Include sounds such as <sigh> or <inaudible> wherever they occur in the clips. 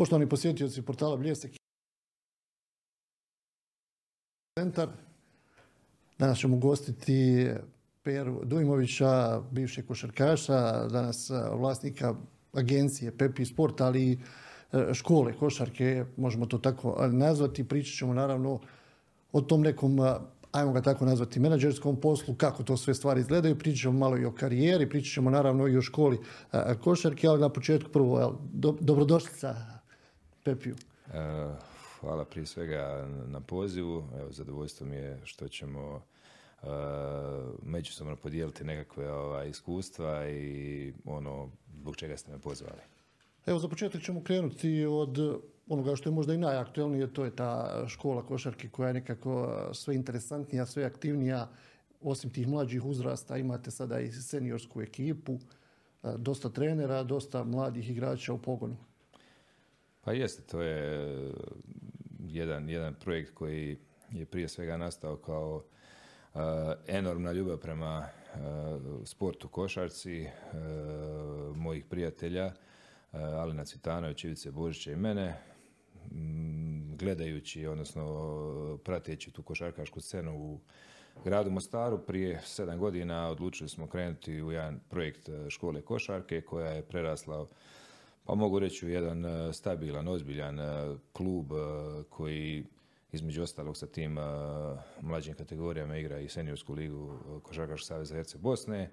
Poštovani posjetioci portala Bljesek centar. Danas ćemo gostiti Peru Dujmovića, bivšeg košarkaša, danas vlasnika agencije Pepi Sport, ali i škole košarke, možemo to tako nazvati. Pričat ćemo naravno o tom nekom, ajmo ga tako nazvati, menadžerskom poslu, kako to sve stvari izgledaju. Pričat ćemo malo i o karijeri, pričat ćemo naravno i o školi košarke, ali na početku prvo, dobrodošlica Pepiju. E, hvala prije svega na pozivu. Evo, zadovoljstvo mi je što ćemo uh, međusobno podijeliti nekakve ovaj, iskustva i ono zbog čega ste me pozvali. Evo za početak ćemo krenuti od onoga što je možda i najaktualnije, to je ta škola košarke koja je nekako sve interesantnija, sve aktivnija. Osim tih mlađih uzrasta imate sada i seniorsku ekipu, dosta trenera, dosta mladih igrača u pogonu. Pa jeste, to je jedan, jedan projekt koji je prije svega nastao kao uh, enormna ljubav prema uh, sportu košarci uh, mojih prijatelja Alina Cvitanović, Ivice Božića i mene mm, gledajući, odnosno prateći tu košarkašku scenu u gradu Mostaru. Prije sedam godina odlučili smo krenuti u jedan projekt škole košarke koja je prerasla pa mogu reći u jedan e, stabilan, ozbiljan e, klub e, koji između ostalog sa tim mlađim kategorijama igra i seniorsku ligu Košarkaškog saveza Herce Bosne.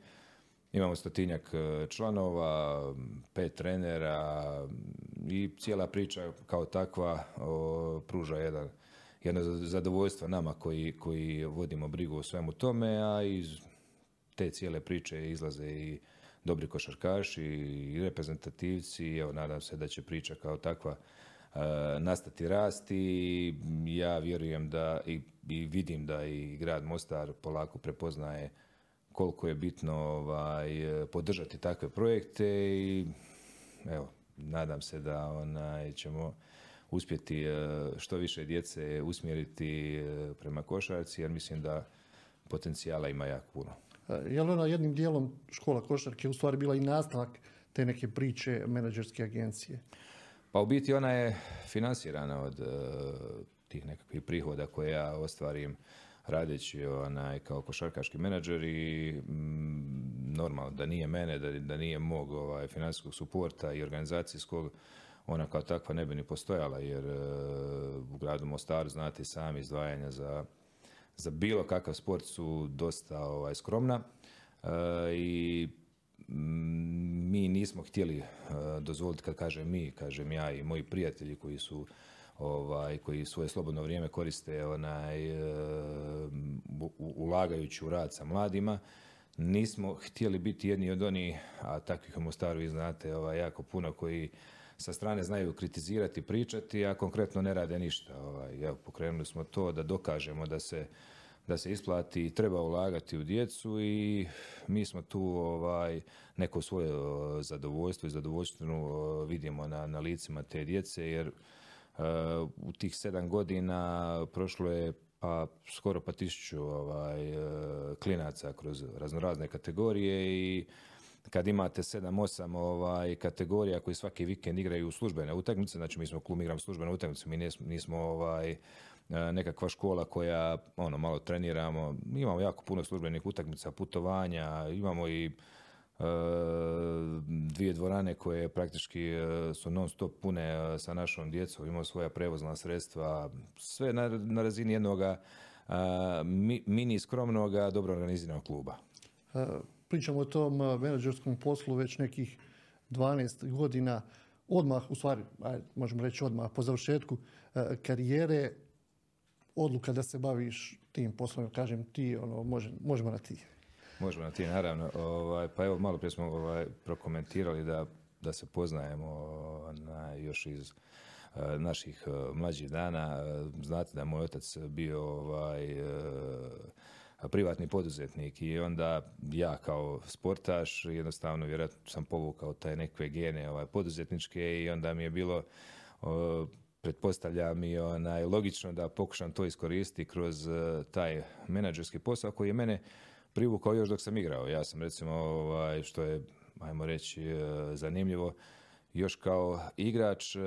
Imamo stotinjak članova, pet trenera i cijela priča kao takva pruža jedan, jedno zadovoljstvo nama koji, koji vodimo brigu o svemu tome, a iz te cijele priče izlaze i dobri košarkaši i reprezentativci. Evo, nadam se da će priča kao takva uh, nastati rasti. Ja vjerujem da i, i, vidim da i grad Mostar polako prepoznaje koliko je bitno ovaj, podržati takve projekte i evo, nadam se da onaj, ćemo uspjeti što više djece usmjeriti prema košarci jer mislim da potencijala ima jako puno. Je li ona jednim dijelom škola košarke u stvari bila i nastavak te neke priče menadžerske agencije? Pa u biti ona je financirana od uh, tih nekakvih prihoda koje ja ostvarim radeći onaj, kao košarkaški menadžer i mm, normalno da nije mene, da, da nije mog ovaj, financijskog suporta i organizacijskog, ona kao takva ne bi ni postojala jer uh, u gradu Mostaru znate sami izdvajanja za za bilo kakav sport su dosta ovaj, skromna e, i mm, mi nismo htjeli e, dozvoliti, kad kažem mi, kažem ja i moji prijatelji koji su ovaj, koji svoje slobodno vrijeme koriste onaj, e, ulagajući u rad sa mladima, nismo htjeli biti jedni od onih, a takvih u Mostaru vi znate ovaj, jako puno koji sa strane znaju kritizirati, pričati, a konkretno ne rade ništa. Ovaj, evo, pokrenuli smo to da dokažemo da se da se isplati i treba ulagati u djecu i mi smo tu ovaj, neko svoje zadovoljstvo i zadovoljstvenu vidimo na, na licima te djece jer uh, u tih sedam godina prošlo je pa skoro pa tisuću ovaj, klinaca kroz raznorazne kategorije i kad imate 7-8 ovaj, kategorija koji svaki vikend igraju službene utakmice, znači mi smo klub igramo službene utakmice, mi nismo, nismo ovaj, nekakva škola koja ono malo treniramo, imamo jako puno službenih utakmica, putovanja, imamo i Uh, dvije dvorane koje praktički uh, su non stop pune sa našom djecom, imamo svoja prevozna sredstva, sve na, na razini jednog mi, mini skromnog, dobro organiziranog kluba pričamo o tom menadžerskom poslu već nekih 12 godina, odmah, u stvari, aj, možemo reći odmah, po završetku karijere, odluka da se baviš tim poslom, kažem ti, ono, može, možemo na ti. Možemo na ti, naravno. Ovaj, pa evo, malo prije smo ovaj, prokomentirali da, da se poznajemo na, još iz uh, naših mlađih dana. Znate da je moj otac bio ovaj, privatni poduzetnik i onda ja kao sportaš jednostavno vjerojatno sam povukao taj nekve gene ovaj, poduzetničke i onda mi je bilo o, pretpostavljam i onaj, logično da pokušam to iskoristiti kroz uh, taj menadžerski posao koji je mene privukao još dok sam igrao. Ja sam recimo, ovaj, što je, ajmo reći, uh, zanimljivo, još kao igrač e,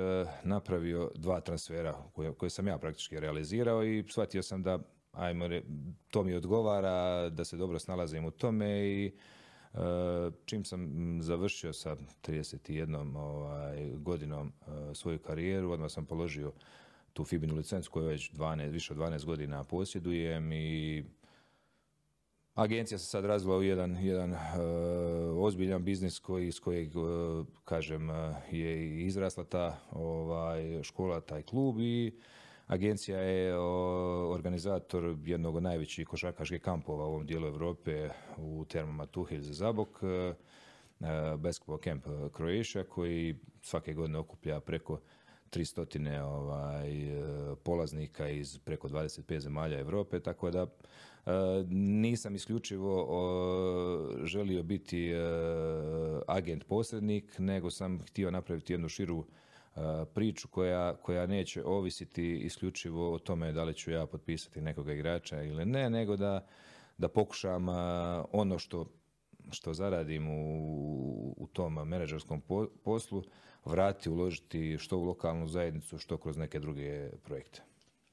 napravio dva transfera koje, koje sam ja praktički realizirao i shvatio sam da ajmo, to mi odgovara, da se dobro snalazim u tome i e, čim sam završio sa 31 ovaj, godinom e, svoju karijeru, odmah sam položio tu Fibinu licencu koju već 12, više od 12 godina posjedujem i Agencija se sad razvila u jedan, jedan uh, ozbiljan biznis koji, iz kojeg, kažem, je izrasla ta ovaj, škola, taj klub i agencija je organizator jednog od najvećih košarkaških kampova u ovom dijelu Europe u termama Tuhil za Zabok, Basketball Camp Croatia, koji svake godine okuplja preko 300 ovaj, polaznika iz preko 25 zemalja Europe, tako da E, nisam isključivo želio biti e, agent posrednik, nego sam htio napraviti jednu širu e, priču koja, koja neće ovisiti isključivo o tome da li ću ja potpisati nekoga igrača ili ne, nego da, da pokušam ono što, što zaradim u, u tom menadžerskom poslu vratiti, uložiti što u lokalnu zajednicu, što kroz neke druge projekte.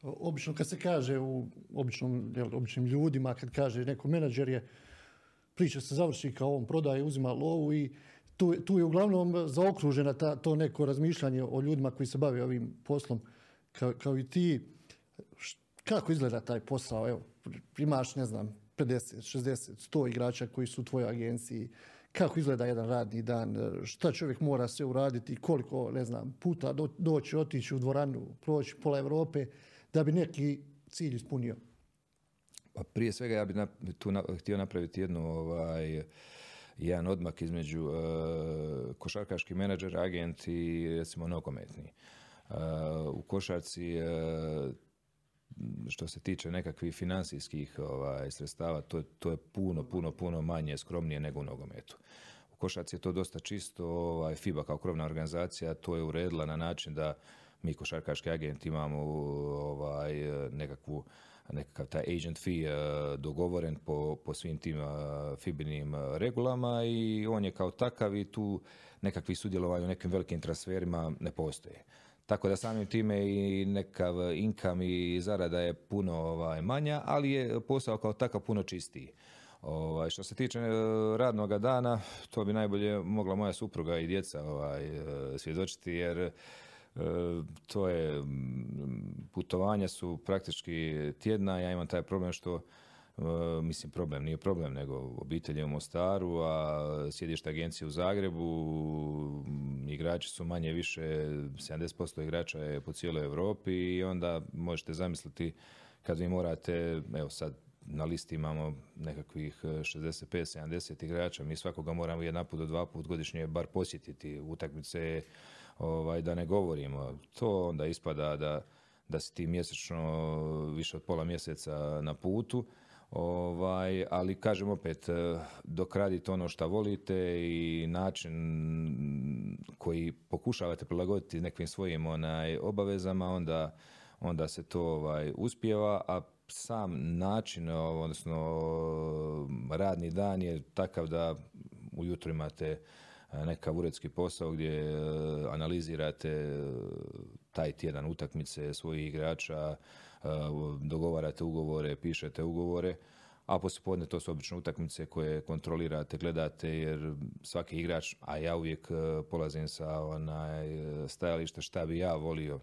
Obično kad se kaže u običnom, jel, običnim ljudima, kad kaže neko menadžer je, priča se završi kao on prodaje, uzima lovu i tu, tu je uglavnom zaokružena ta, to neko razmišljanje o ljudima koji se bave ovim poslom kao, kao i ti. Kako izgleda taj posao? Evo, imaš, ne znam, 50, 60, 100 igrača koji su u tvojoj agenciji. Kako izgleda jedan radni dan? Šta čovjek mora sve uraditi? Koliko, ne znam, puta doći, otići u dvoranu, proći pola Europe? da bi neki cilj ispunio? Pa prije svega ja bih tu htio napraviti jednu ovaj, jedan odmak između uh, košarkaški menadžer, agent i recimo nogometni. Uh, u košarci uh, što se tiče nekakvih financijskih ovaj, sredstava, to, to je puno, puno, puno manje skromnije nego u nogometu. U košarci je to dosta čisto, ovaj, FIBA kao krovna organizacija to je uredila na način da mi košarkaški agent imamo ovaj, nekakvu nekakav taj agent fee eh, dogovoren po, po svim tim eh, fibinim regulama i on je kao takav i tu nekakvi sudjelovanja u nekim velikim transferima ne postoje. Tako da samim time i nekav inkam i zarada je puno ovaj, manja, ali je posao kao takav puno čistiji. Ovaj, što se tiče eh, radnog dana, to bi najbolje mogla moja supruga i djeca ovaj, svjedočiti, jer to je, putovanja su praktički tjedna, ja imam taj problem što e, mislim problem, nije problem, nego obitelj je u Mostaru, a sjedište agencije u Zagrebu, igrači su manje više, 70% igrača je po cijeloj Europi i onda možete zamisliti kad vi morate, evo sad na listi imamo nekakvih 65-70 igrača, mi svakoga moramo jedan put do dva put godišnje bar posjetiti utakmice ovaj, da ne govorimo. To onda ispada da, da si ti mjesečno više od pola mjeseca na putu, ovaj, ali kažem opet, eh, dok radite ono što volite i način koji pokušavate prilagoditi nekim svojim onaj, obavezama, onda, onda se to ovaj, uspjeva, a sam način, odnosno radni dan je takav da ujutro imate nekav uredski posao gdje e, analizirate e, taj tjedan utakmice svojih igrača, e, dogovarate ugovore, pišete ugovore, a poslijepodne to su obično utakmice koje kontrolirate, gledate jer svaki igrač, a ja uvijek polazim sa onaj stajalište šta bi ja volio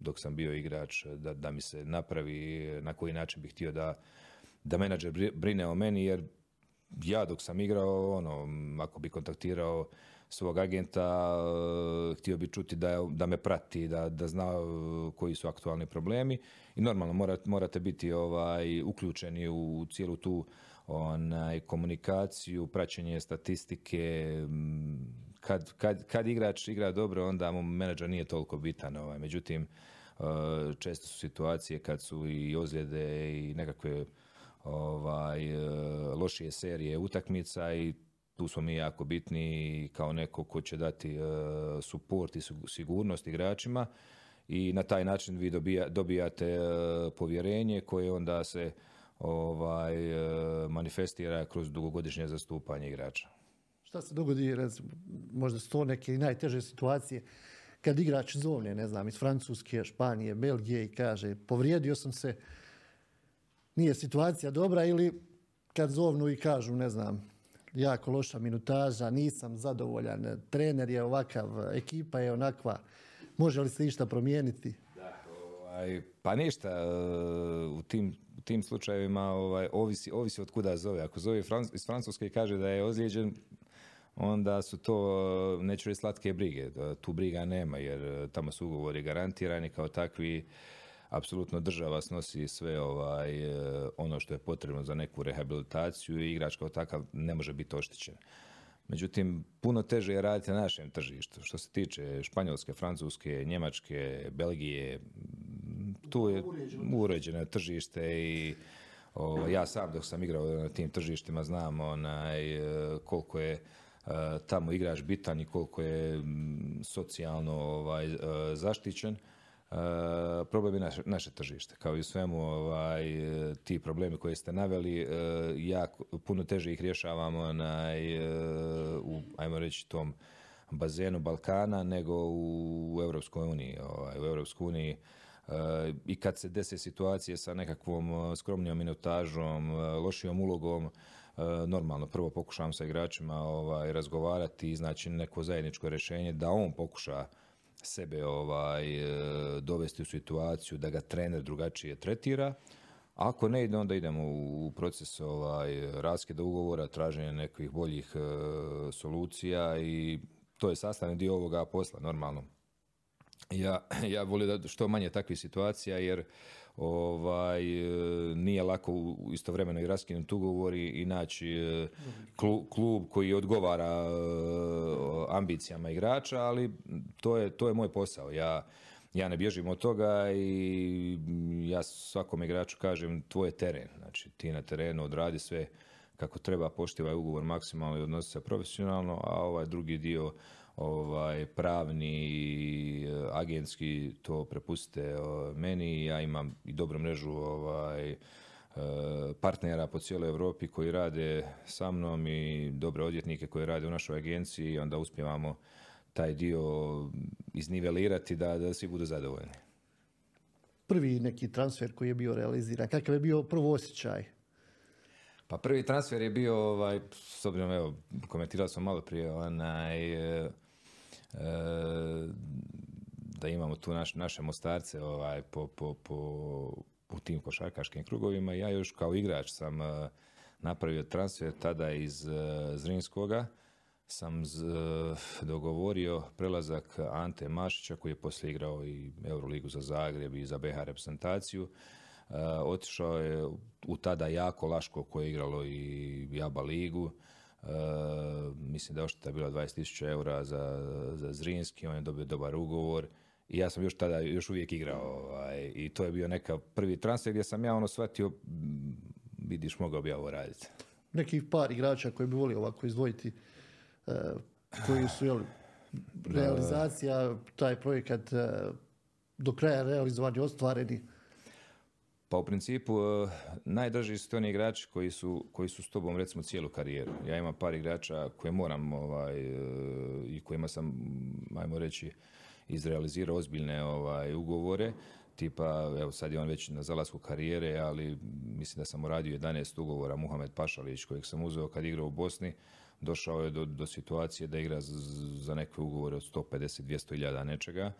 dok sam bio igrač, da, da mi se napravi, na koji način bih htio da, da menadžer brine o meni, jer ja dok sam igrao, ono, ako bi kontaktirao svog agenta, eh, htio bi čuti da, da me prati, da, da zna eh, koji su aktualni problemi i normalno morate, morate biti ovaj, uključeni u cijelu tu onaj, komunikaciju, praćenje statistike, mm, kad, kad, kad igrač igra dobro, onda mu menadžer nije toliko bitan. Ovaj. Međutim, eh, često su situacije kad su i ozljede i nekakve ovaj, e, lošije serije utakmica i tu smo mi jako bitni kao neko ko će dati uh, suport i sigurnost igračima i na taj način vi dobija, dobijate e, povjerenje koje onda se ovaj manifestira kroz dugogodišnje zastupanje igrača. šta se dogodi, recimo, možda su to neke najteže situacije, kad igrač zovne, ne znam, iz Francuske, Španije, Belgije i kaže, povrijedio sam se, nije situacija dobra ili kad zovnu i kažu, ne znam, jako loša minutaža, nisam zadovoljan, trener je ovakav, ekipa je onakva, može li se išta promijeniti? Da, ovaj, pa ništa, e, u tim, u tim slučajevima ovaj, ovisi, ovisi od kuda zove. Ako zove iz Francuske i kaže da je ozlijeđen, onda su to, neću reći slatke brige, tu briga nema jer e, tamo su ugovori garantirani kao takvi, apsolutno država snosi sve ovaj, e, ono što je potrebno za neku rehabilitaciju i igrač kao takav ne može biti oštećen. Međutim, puno teže je raditi na našem tržištu. Što se tiče Španjolske, Francuske, Njemačke, Belgije, tu je uređeno tržište i ja sam dok sam igrao na tim tržištima znam onaj, e, koliko je e, tamo igrač bitan i koliko je socijalno ovaj, zaštićen. Uh, problem je naše, naše tržište. Kao i u svemu ovaj, ti problemi koje ste naveli, uh, jako, puno teže ih rješavamo uh, u, ajmo reći, tom bazenu Balkana nego u Europskoj uniji. Ovaj, u Europskoj uniji i kad se dese situacije sa nekakvom skromnijom minutažom, lošijom ulogom, normalno prvo pokušavam sa igračima ovaj, razgovarati i neko zajedničko rješenje da on pokuša sebe ovaj, e, dovesti u situaciju da ga trener drugačije tretira. Ako ne ide, onda idemo u proces ovaj, raskida ugovora, traženja nekih boljih e, solucija i to je sastavni dio ovoga posla, normalno. Ja, ja volim da što manje takvih situacija jer ovaj, nije lako istovremeno i raskinuti ugovor i naći e, klub koji odgovara e, ambicijama igrača, ali to je, to je moj posao. Ja, ja ne bježim od toga i ja svakom igraču kažem tvoj je teren. Znači ti na terenu odradi sve kako treba, poštivaj ugovor maksimalno i odnosi se profesionalno, a ovaj drugi dio ovaj, pravni i agentski to prepustite meni. Ja imam i dobru mrežu ovaj, e, partnera po cijeloj Europi koji rade sa mnom i dobre odvjetnike koji rade u našoj agenciji i onda uspijevamo taj dio iznivelirati da, da svi budu zadovoljni. Prvi neki transfer koji je bio realiziran, kakav je bio prvo osjećaj? Pa prvi transfer je bio, ovaj, s obzirom, evo, komentirali smo malo prije, onaj, e, da imamo tu naš, naše mostarce ovaj, po, po, po, u tim košarkaškim krugovima. Ja još kao igrač sam uh, napravio transfer tada iz uh, Zrinskoga. Sam z, dogovorio prelazak Ante Mašića koji je poslije igrao i Euroligu za Zagreb i za BH reprezentaciju. otišao je u tada jako Laško koje je igralo i Jaba ligu. Uh, mislim da je ošteta bila 20.000 eura za, za Zrinski, on je dobio dobar ugovor. I ja sam još tada još uvijek igrao ovaj, i to je bio neka prvi transfer gdje sam ja ono shvatio vidiš mogao bi ja ovo raditi. Nekih par igrača koji bi volio ovako izdvojiti uh, koji su jel, realizacija, taj projekat uh, do kraja realizovani, ostvareni pa u principu e, najdrži su to oni igrači koji su, koji su s tobom recimo cijelu karijeru. Ja imam par igrača koje moram ovaj, e, i kojima sam, ajmo reći, izrealizirao ozbiljne ovaj, ugovore. Tipa, evo sad je on već na zalasku karijere, ali mislim da sam uradio 11 ugovora. Muhamed Pašalić, kojeg sam uzeo kad igrao u Bosni, došao je do, do situacije da igra za neke ugovore od 150-200 iljada nečega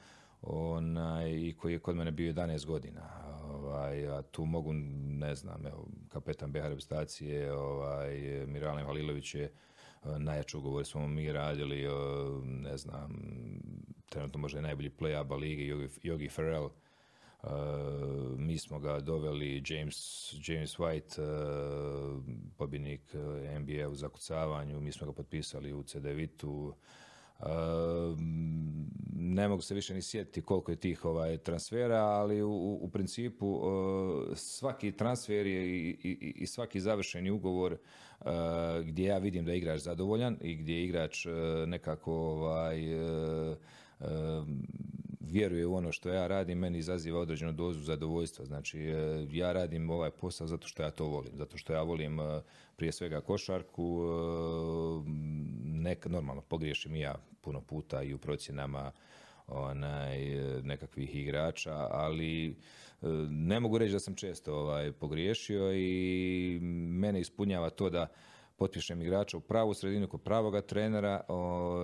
onaj, i koji je kod mene bio 11 godina. Ovaj, a tu mogu, ne znam, evo, kapetan BH reprezentacije, ovaj, Miralem Halilović je e, najjači ugovor smo mi radili, e, ne znam, trenutno možda je najbolji play-up lige, Yogi, Yogi Farrell, Uh, mi smo ga doveli James, James White, uh, pobjednik NBA u zakucavanju, mi smo ga potpisali u CD Vitu, ne mogu se više ni sjetiti koliko je tih ovaj, transfera, ali u, u principu svaki transfer je i, i, i svaki završeni ugovor gdje ja vidim da je igrač zadovoljan i gdje je igrač nekako ovaj, vjeruje u ono što ja radim, meni izaziva određenu dozu zadovoljstva. Znači, e, ja radim ovaj posao zato što ja to volim, zato što ja volim e, prije svega košarku, e, nek, normalno pogriješim i ja puno puta i u procjenama onaj, nekakvih igrača, ali ne mogu reći da sam često ovaj, pogriješio i mene ispunjava to da potpišem igrača u pravu sredinu kod pravoga trenera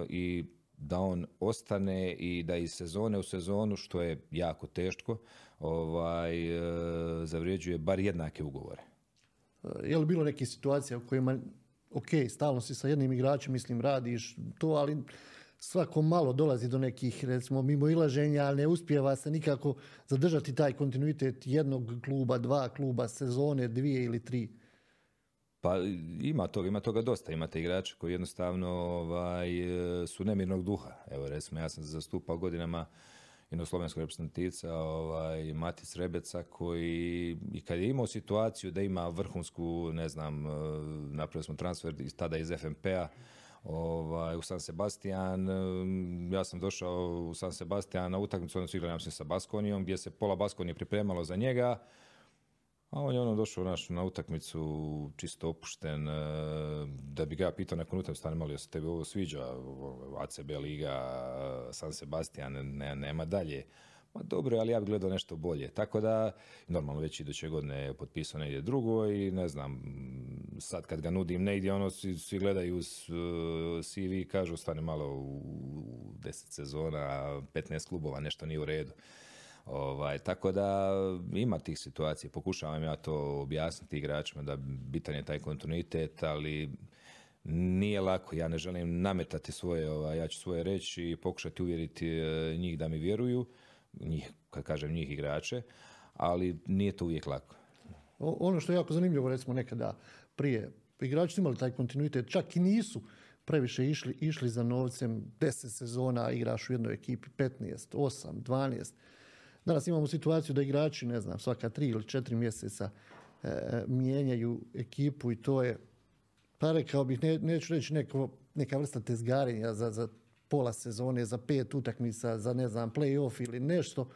i da on ostane i da iz sezone u sezonu, što je jako teško, ovaj, e, zavrijeđuje bar jednake ugovore. Je li bilo neke situacije u kojima, ok, stalno si sa jednim igračem, mislim, radiš to, ali svako malo dolazi do nekih, recimo, mimo ilaženja, ali ne uspijeva se nikako zadržati taj kontinuitet jednog kluba, dva kluba, sezone, dvije ili tri. Pa ima toga, ima toga dosta. Imate igrače koji jednostavno ovaj, su nemirnog duha. Evo recimo ja sam zastupao godinama jednog slovenskog reprezentativca, ovaj, Matic Rebeca, koji i kad je imao situaciju da ima vrhunsku, ne znam, eh, napravili smo transfer tada iz FMP-a, ovaj, u San Sebastian. Eh, ja sam došao u San Sebastian na utakmicu, onda su igrali sa Baskonijom, gdje se pola Baskonije pripremalo za njega. A on je ono došao naš, na utakmicu čisto opušten, e, da bi ga pitao nakon utakmice, stane malo, se tebi ovo sviđa, ACB Liga, San Sebastian, ne, nema dalje. Ma dobro, ali ja bih gledao nešto bolje. Tako da, normalno već iduće godine je potpisao negdje drugo i ne znam, sad kad ga nudim negdje, ono, svi, svi gledaju uh, CV i kažu, stane malo u, u deset sezona, 15 klubova, nešto nije u redu. Ovaj, tako da ima tih situacija, pokušavam ja to objasniti igračima da bitan je taj kontinuitet, ali nije lako, ja ne želim nametati svoje, ovaj, ja ću svoje reći i pokušati uvjeriti e, njih da mi vjeruju, njih, kad kažem njih igrače, ali nije to uvijek lako. Ono što je jako zanimljivo, recimo nekada prije, igrači su imali taj kontinuitet, čak i nisu previše išli, išli za novcem, 10 sezona igraš u jednoj ekipi, 15, 8, 12, Danas imamo situaciju da igrači, ne znam, svaka tri ili četiri mjeseca e, mijenjaju ekipu i to je, pa rekao bih, ne, neću reći neko, neka vrsta tezgarenja za, za pola sezone, za pet utakmica, za ne znam, play-off ili nešto.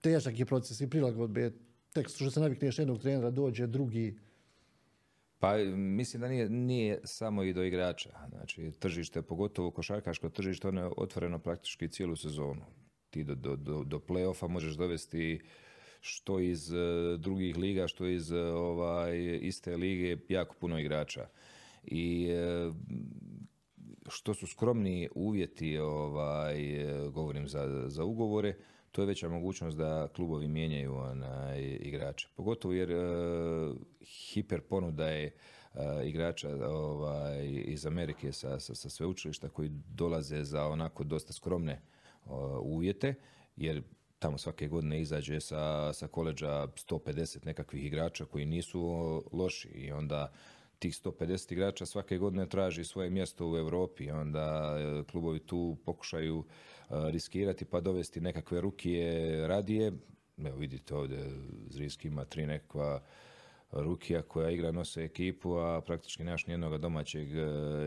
Težak je proces i prilagodbe. Tek što se navikneš jednog trenera, dođe drugi, pa mislim da nije, nije samo i do igrača. Znači, tržište, pogotovo košarkaško tržište, ono je otvoreno praktički cijelu sezonu ti do, do, do, do play-offa možeš dovesti što iz e, drugih liga, što iz e, ovaj, iste lige, jako puno igrača. I e, što su skromni uvjeti, ovaj, govorim za, za ugovore, to je veća mogućnost da klubovi mijenjaju onaj, igrače. Pogotovo jer hiper ponuda je igrača ovaj, iz Amerike sa, sa, sa sveučilišta koji dolaze za onako dosta skromne uvjete, jer tamo svake godine izađe sa, sa koleđa 150 nekakvih igrača koji nisu loši i onda tih 150 igrača svake godine traži svoje mjesto u Europi, onda e, klubovi tu pokušaju riskirati pa dovesti nekakve rukije radije. Evo vidite ovdje, Zrinski ima tri nekakva Rukija koja igra nose ekipu, a praktički nemaš nijednog domaćeg e,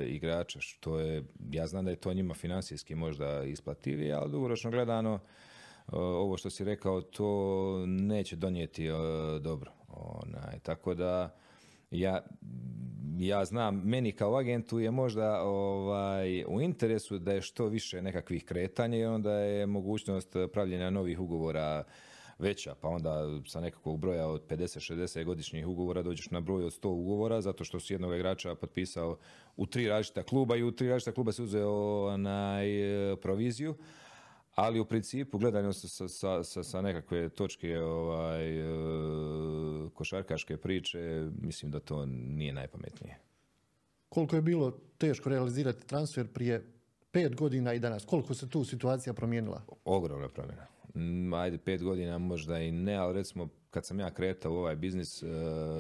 igrača, što je, ja znam da je to njima financijski možda isplativije, ali dugoročno gledano, e, ovo što si rekao, to neće donijeti e, dobro. Onaj, tako da, ja, ja znam, meni kao agentu je možda ovaj, u interesu da je što više nekakvih kretanja i onda je mogućnost pravljenja novih ugovora veća, pa onda sa nekakvog broja od 50-60 godišnjih ugovora dođeš na broj od 100 ugovora, zato što si jednog igrača potpisao u tri različita kluba i u tri različita kluba se uzeo onaj, proviziju, ali u principu gledanje sa, sa, sa, sa nekakve točke ovaj, e, košarkaške priče, mislim da to nije najpametnije. Koliko je bilo teško realizirati transfer prije pet godina i danas? Koliko se tu situacija promijenila? Ogromna promjena. Ajde pet godina možda i ne, ali recimo kad sam ja kretao u ovaj biznis e,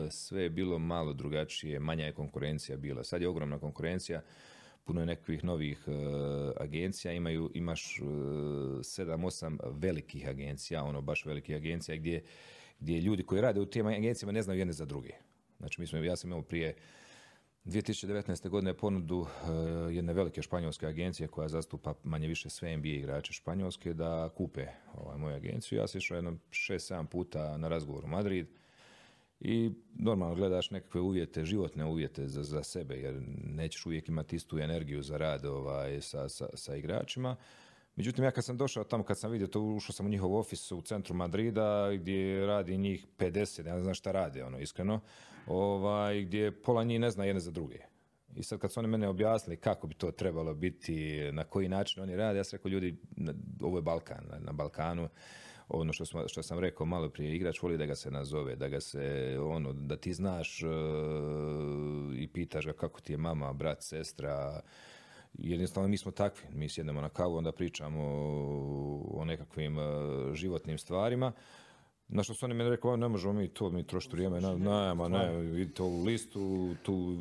sve je bilo malo drugačije, manja je konkurencija bila. Sad je ogromna konkurencija, puno je nekakvih novih e, agencija, imaju, imaš uh, sedam, osam velikih agencija, ono baš velikih agencija gdje, gdje ljudi koji rade u tim agencijama ne znaju jedne za druge. Znači mi smo, ja sam imao prije 2019. godine ponudu eh, jedne velike španjolske agencije koja zastupa manje više sve NBA igrače španjolske da kupe ovaj, moju agenciju. Ja sam išao jedno 6-7 puta na razgovor u Madrid i normalno gledaš nekakve uvjete, životne uvjete za, za sebe, jer nećeš uvijek imati istu energiju za rad ovaj, sa, sa, sa igračima. Međutim, ja kad sam došao tamo, kad sam vidio to, ušao sam u njihov ofis u centru Madrida, gdje radi njih 50, ja ne znam šta rade, ono, iskreno, ovaj, gdje pola njih ne zna jedne za druge. I sad kad su oni mene objasnili kako bi to trebalo biti, na koji način oni rade, ja sam rekao ljudi, ovo je Balkan, na, Balkanu, ono što, smo, što sam rekao malo prije, igrač voli da ga se nazove, da ga se, ono, da ti znaš uh, i pitaš ga kako ti je mama, brat, sestra, jednostavno mi smo takvi, mi sjednemo na kavu, onda pričamo o, o nekakvim uh, životnim stvarima, na što su oni meni rekli, ne možemo mi to, mi trošiti vrijeme, ne, ne, ne, vidite ovu listu, tu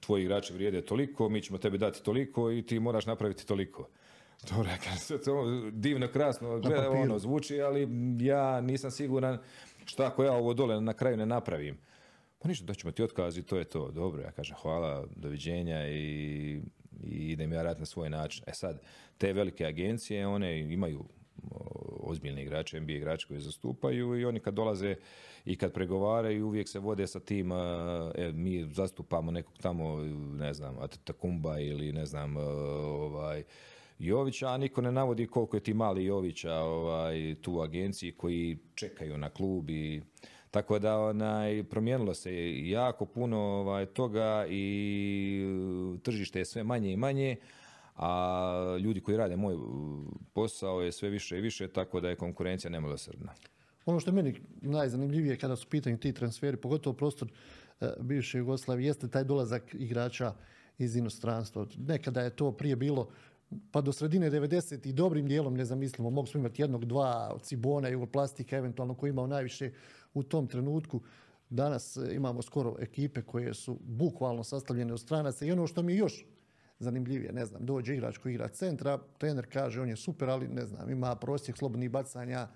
tvoji igrači vrijede toliko, mi ćemo tebi dati toliko i ti moraš napraviti toliko. Dobro, <laughs> se to divno, krasno, gleda, ono, zvuči, ali ja nisam siguran šta ako ja ovo dole na kraju ne napravim. Pa ništa, ćemo ti otkaz i to je to. Dobro, ja kažem hvala, doviđenja i, i idem ja raditi na svoj način. E sad, te velike agencije, one imaju ozbiljni igrači, NBA igrači koji zastupaju i oni kad dolaze i kad pregovaraju uvijek se vode sa tim, e, mi zastupamo nekog tamo, ne znam, Atakumba ili ne znam, ovaj, Jovića, a niko ne navodi koliko je ti mali Jovića ovaj, tu u agenciji koji čekaju na klub i tako da onaj, promijenilo se jako puno ovaj, toga i tržište je sve manje i manje, a ljudi koji rade moj posao je sve više i više, tako da je konkurencija nemilosrdna. Ono što je meni najzanimljivije kada su pitanju ti transferi, pogotovo prostor e, bivše Jugoslavije, jeste taj dolazak igrača iz inostranstva. Nekada je to prije bilo pa do sredine 90 i dobrim dijelom nezamislimo. Mogli smo imati jednog, dva od Cibona, Jugoplastika, eventualno koji imao najviše u tom trenutku. Danas e, imamo skoro ekipe koje su bukvalno sastavljene od stranaca i ono što mi je još zanimljivije, ne znam, dođe igrač koji igra centra, trener kaže on je super, ali ne znam, ima prosjek slobodnih bacanja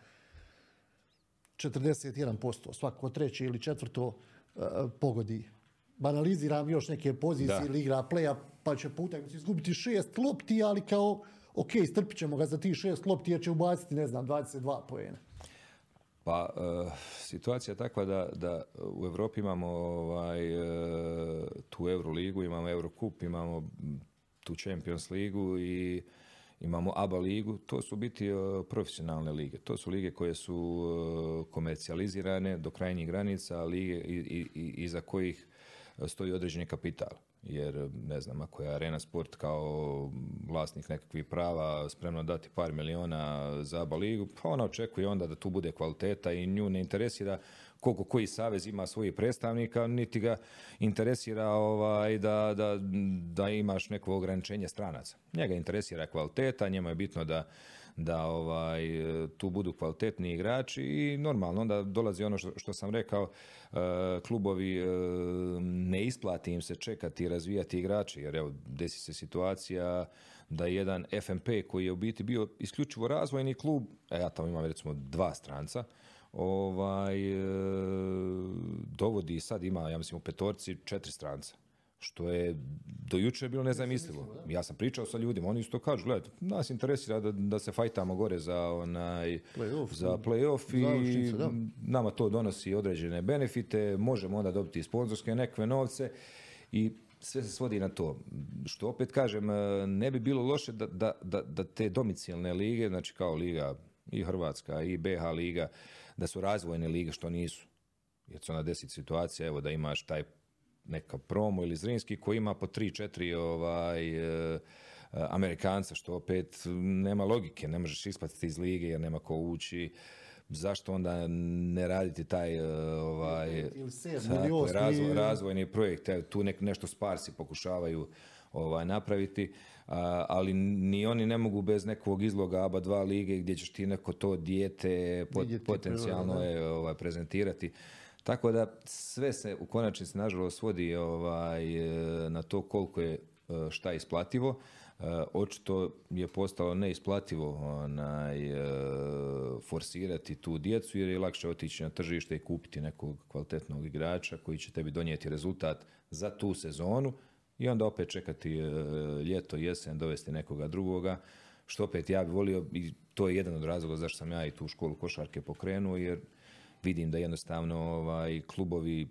41%, svako treće ili četvrto uh, pogodi. Banaliziram još neke pozicije ili igra playa, pa će puta izgubiti šest lopti, ali kao, ok, strpit ćemo ga za tih šest lopti jer će ubaciti, ne znam, 22 poena. Pa, uh, situacija je takva da, da u Europi imamo ovaj, uh, tu Euroligu, imamo Eurocup, imamo tu Champions ligu i imamo ABA ligu, to su biti uh, profesionalne lige. To su lige koje su uh, komercijalizirane do krajnjih granica lige iza kojih stoji određeni kapital. Jer ne znam, ako je Arena Sport kao vlasnik nekakvih prava spremno dati par miliona za ABA ligu, pa ona očekuje onda da tu bude kvaliteta i nju ne interesira koliko koji savez ima svojih predstavnika, niti ga interesira ovaj, da, da, da imaš neko ograničenje stranaca. Njega interesira kvaliteta, njemu je bitno da da ovaj, tu budu kvalitetni igrači i normalno onda dolazi ono što, što sam rekao, e, klubovi e, ne isplati im se čekati i razvijati igrači, jer evo desi se situacija da jedan FMP koji je u biti bio isključivo razvojni klub, a ja tamo imam recimo dva stranca, ovaj, e, dovodi sad ima, ja mislim u petorci, četiri stranca što je do juče bilo nezamislivo. Ja sam pričao sa ljudima, oni isto kažu, gledajte, nas interesira da, da se fajtamo gore za onaj play-off, za play-off i nama to donosi određene benefite, možemo onda dobiti sponzorske nekve novce i sve se svodi na to. Što opet kažem, ne bi bilo loše da, da, da, da te domicilne lige, znači kao liga i Hrvatska i BH liga, da su razvojne lige što nisu. Jer se onda desi situacija, evo da imaš taj neka promo ili Zrinski koji ima po 3-4 ovaj, e, Amerikanca, što opet nema logike, ne možeš isplatiti iz lige jer nema ko ući. Zašto onda ne raditi taj e, ovaj, tako, razvoj, razvojni projekt, tu nek, nešto sparsi pokušavaju ovaj, napraviti, ali ni oni ne mogu bez nekog izloga ABA 2 lige gdje ćeš ti neko to dijete pot, potencijalno je ovaj, prezentirati. Tako da sve se u konačnici nažalost svodi ovaj, na to koliko je e, šta isplativo. E, očito je postalo neisplativo onaj, e, forsirati tu djecu jer je lakše otići na tržište i kupiti nekog kvalitetnog igrača koji će tebi donijeti rezultat za tu sezonu i onda opet čekati ljeto, jesen, dovesti nekoga drugoga, što opet ja bih volio i to je jedan od razloga zašto sam ja i tu školu košarke pokrenuo jer vidim da jednostavno ovaj, klubovi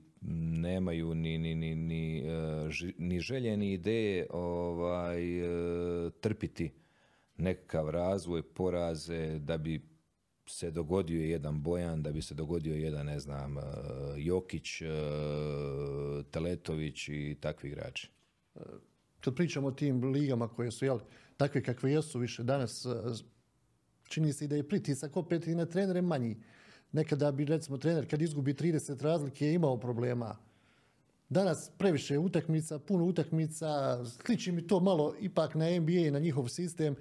nemaju ni, ni, ni, ni, e, ni želje ni ideje ovaj, trpiti nekakav razvoj, poraze da bi se dogodio jedan Bojan, da bi se dogodio jedan, ne znam, Jokić, Teletović i takvi igrači kad pričamo o tim ligama koje su jel, takve kakve jesu više danas, e, čini se da je pritisak opet i na trenere manji. Nekada bi recimo trener kad izgubi 30 razlike je imao problema. Danas previše utakmica, puno utakmica, sliči mi to malo ipak na NBA i na njihov sistem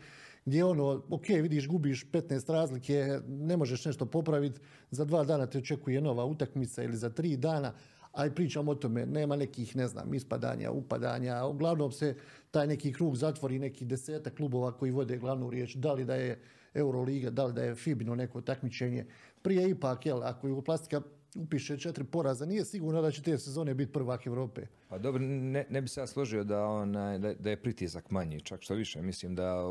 gdje ono, ok, vidiš, gubiš 15 razlike, ne možeš nešto popraviti, za dva dana te očekuje nova utakmica ili za tri dana, aj pričam o tome, nema nekih, ne znam, ispadanja, upadanja, uglavnom se taj neki krug zatvori neki desetak klubova koji vode glavnu riječ, da li da je Euroliga, da li da je Fibino neko takmičenje. Prije ipak, jel, ako je plastika upiše četiri poraza, nije sigurno da će te sezone biti prvak Europe. Pa dobro, ne, ne bi se ja složio da, onaj, da, je pritisak manji, čak što više. Mislim da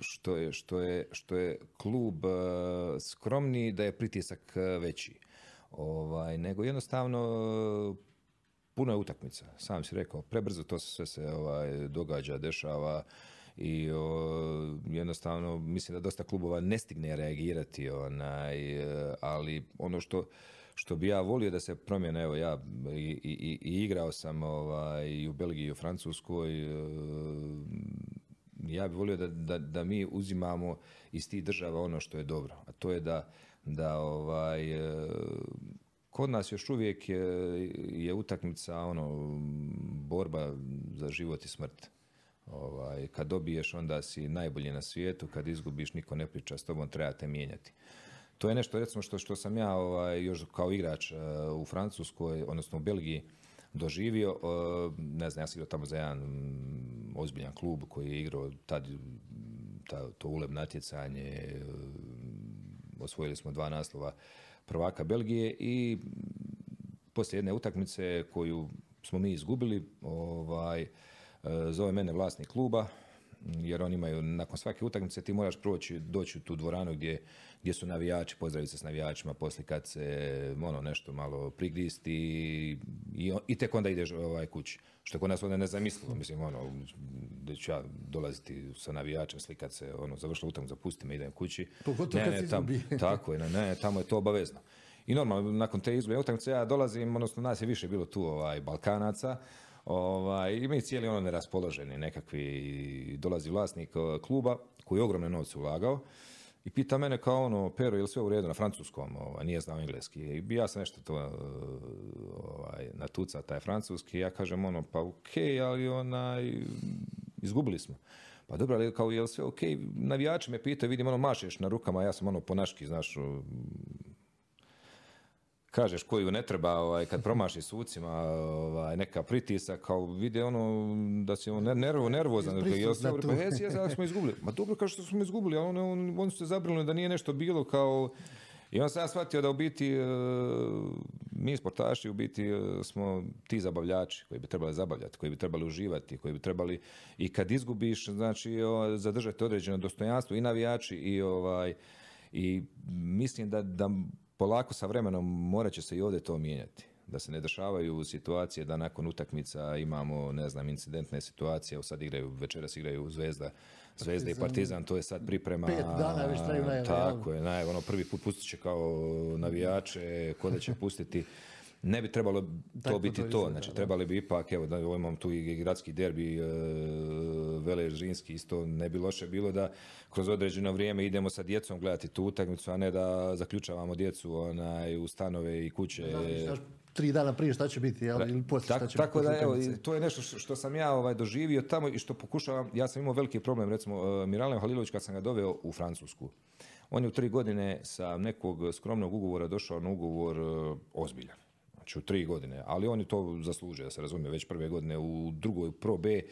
što je, što je, što je klub e, skromniji, da je pritisak e, veći ovaj, nego jednostavno puno je utakmica, sam si rekao, prebrzo to sve se ovaj, događa, dešava i jednostavno mislim da dosta klubova ne stigne reagirati, onaj, ali ono što što bi ja volio da se promijene, evo ja i, i, i igrao sam ovaj, i u Belgiji i u Francuskoj, ja bih volio da, da, da, mi uzimamo iz tih država ono što je dobro, a to je da da ovaj, e, kod nas još uvijek je, je utakmica ono borba za život i smrt. Ovaj, kad dobiješ onda si najbolji na svijetu, kad izgubiš niko ne priča s tobom, treba te mijenjati. To je nešto recimo što, što sam ja ovaj, još kao igrač uh, u Francuskoj, odnosno u Belgiji doživio. Uh, ne znam, ja sam igrao tamo za jedan ozbiljan klub koji je igrao tad ta, to uleb natjecanje, osvojili smo dva naslova prvaka Belgije i poslije jedne utakmice koju smo mi izgubili, ovaj, e, zove mene vlasnik kluba, jer oni imaju, nakon svake utakmice ti moraš proći, doći u tu dvoranu gdje, gdje su navijači, pozdraviti se s navijačima, poslije kad se ono nešto malo prigristi i, i tek onda ideš ovaj, kući. Što je kod nas onda nezamislivo, mislim, ono, da ću ja dolaziti sa navijačem, slikat se, ono, završila utakmica, pusti me, idem kući. Pogotovo ne, tam, <laughs> tako je, ne, ne, tamo je to obavezno. I normalno, nakon te izgube utakmice ja dolazim, odnosno nas je više bilo tu ovaj, Balkanaca, Ovaj, I mi cijeli ono neraspoloženi nekakvi, dolazi vlasnik eh, kluba koji je ogromne novce ulagao i pita mene kao ono, Pero, je li sve u redu na francuskom? Ovaj, nije znao engleski. I ja sam nešto to eh, ovaj, natuca, taj francuski. Ja kažem ono, pa ok, ali onaj, izgubili smo. Pa dobro, ali kao, je li sve ok? Navijači me pitaju, vidim ono, mašeš na rukama, ja sam ono ponaški, znaš, kažeš koju ne treba ovaj, kad promaši sucima ovaj, neka pritisak, kao vide ono da si on nervo, nervozan. Jel se, pa jesi, smo izgubili. Ma dobro kao što smo izgubili, ali on, on, su se zabrinuli da nije nešto bilo kao i on sam ja shvatio da u biti e, mi sportaši u biti e, smo ti zabavljači koji bi trebali zabavljati, koji bi trebali uživati, koji bi trebali i kad izgubiš, znači zadržati određeno dostojanstvo i navijači i ovaj i mislim da, da polako sa vremenom morat će se i ovdje to mijenjati. Da se ne dešavaju situacije da nakon utakmica imamo, ne znam, incidentne situacije, sad igraju, večeras igraju Zvezda, Zvezda i Partizan, to je sad priprema. Pet dana već traju. Tako je, najave, ono prvi put pustit će kao navijače, ko da će pustiti ne bi trebalo to biti to, znači trebali bi ipak, evo da imam tu i gradski derbi e, Veležinski isto ne bi loše bilo da kroz određeno vrijeme idemo sa djecom gledati tu utakmicu, a ne da zaključavamo djecu onaj, u stanove i kuće. tri dana prije šta će biti, jel? ili poslije šta će Tako da, evo, to je nešto što, sam ja ovaj, doživio tamo i što pokušavam, ja sam imao veliki problem, recimo, e, Miralem Halilović kad sam ga doveo u Francusku. On je u tri godine sa nekog skromnog ugovora došao na ugovor e, ozbiljan Znači u tri godine, ali on je to zaslužio, da se razumije, već prve godine u drugoj Pro B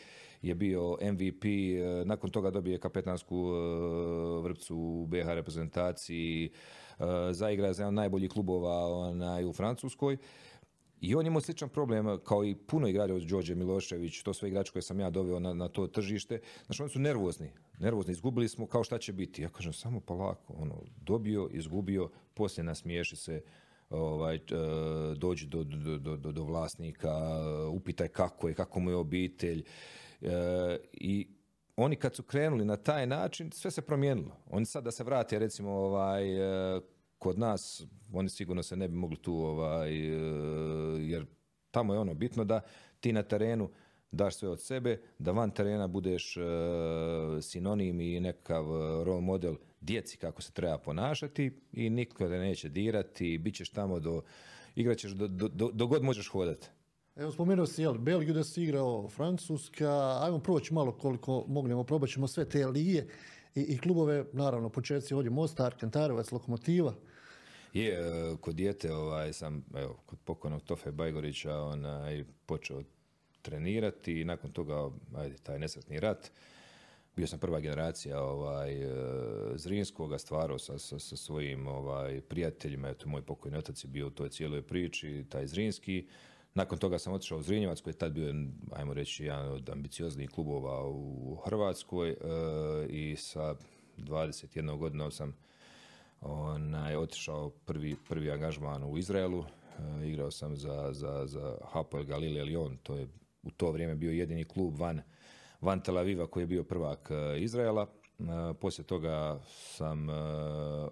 je bio MVP, e, nakon toga dobije kapetansku e, vrpcu u BH reprezentaciji, e, zaigra za jedan najboljih klubova onaj, u Francuskoj. I on imao sličan problem kao i puno igrača od Đorđe Milošević, to sve igrači koje sam ja doveo na, na to tržište. Znači oni su nervozni, nervozni, izgubili smo kao šta će biti. Ja kažem samo polako, ono, dobio, izgubio, poslije nasmiješi se, ovaj, e, dođi do, do, do, do vlasnika, upitaj kako je, kako mu je obitelj. E, I oni kad su krenuli na taj način, sve se promijenilo. Oni sad da se vrate, recimo, ovaj, e, kod nas, oni sigurno se ne bi mogli tu, ovaj, jer tamo je ono bitno da ti na terenu daš sve od sebe, da van terena budeš sinonim i nekakav role model djeci kako se treba ponašati i niko te neće dirati, bit ćeš tamo do, igraćeš do, do, do god možeš hodati. Evo spomenuo si jel, Belgiju da si igrao Francuska, ajmo proći malo koliko mognemo, probat ćemo sve te lige i, i klubove, naravno početci ovdje Mostar, Kentarovac, Lokomotiva. Je, e, kod dijete ovaj, sam, evo, kod pokojnog Tofe Bajgorića onaj, počeo trenirati i nakon toga, ajde, taj nesretni rat, bio sam prva generacija ovaj, e, Zrinskoga, stvarao sa, sa, sa, svojim ovaj, prijateljima, eto moj pokojni otac je bio u toj cijeloj priči, taj Zrinski. Nakon toga sam otišao u Zrinjevac koji je tad bio, ajmo reći, jedan od ambicioznijih klubova u Hrvatskoj e, i sa 21 godina sam onaj, otišao prvi, prvi angažman u Izraelu. E, igrao sam za, za, za Hapoel Galileo Lyon, to je u to vrijeme bio jedini klub van van Tel Aviva koji je bio prvak e, Izraela. E, poslije toga sam e,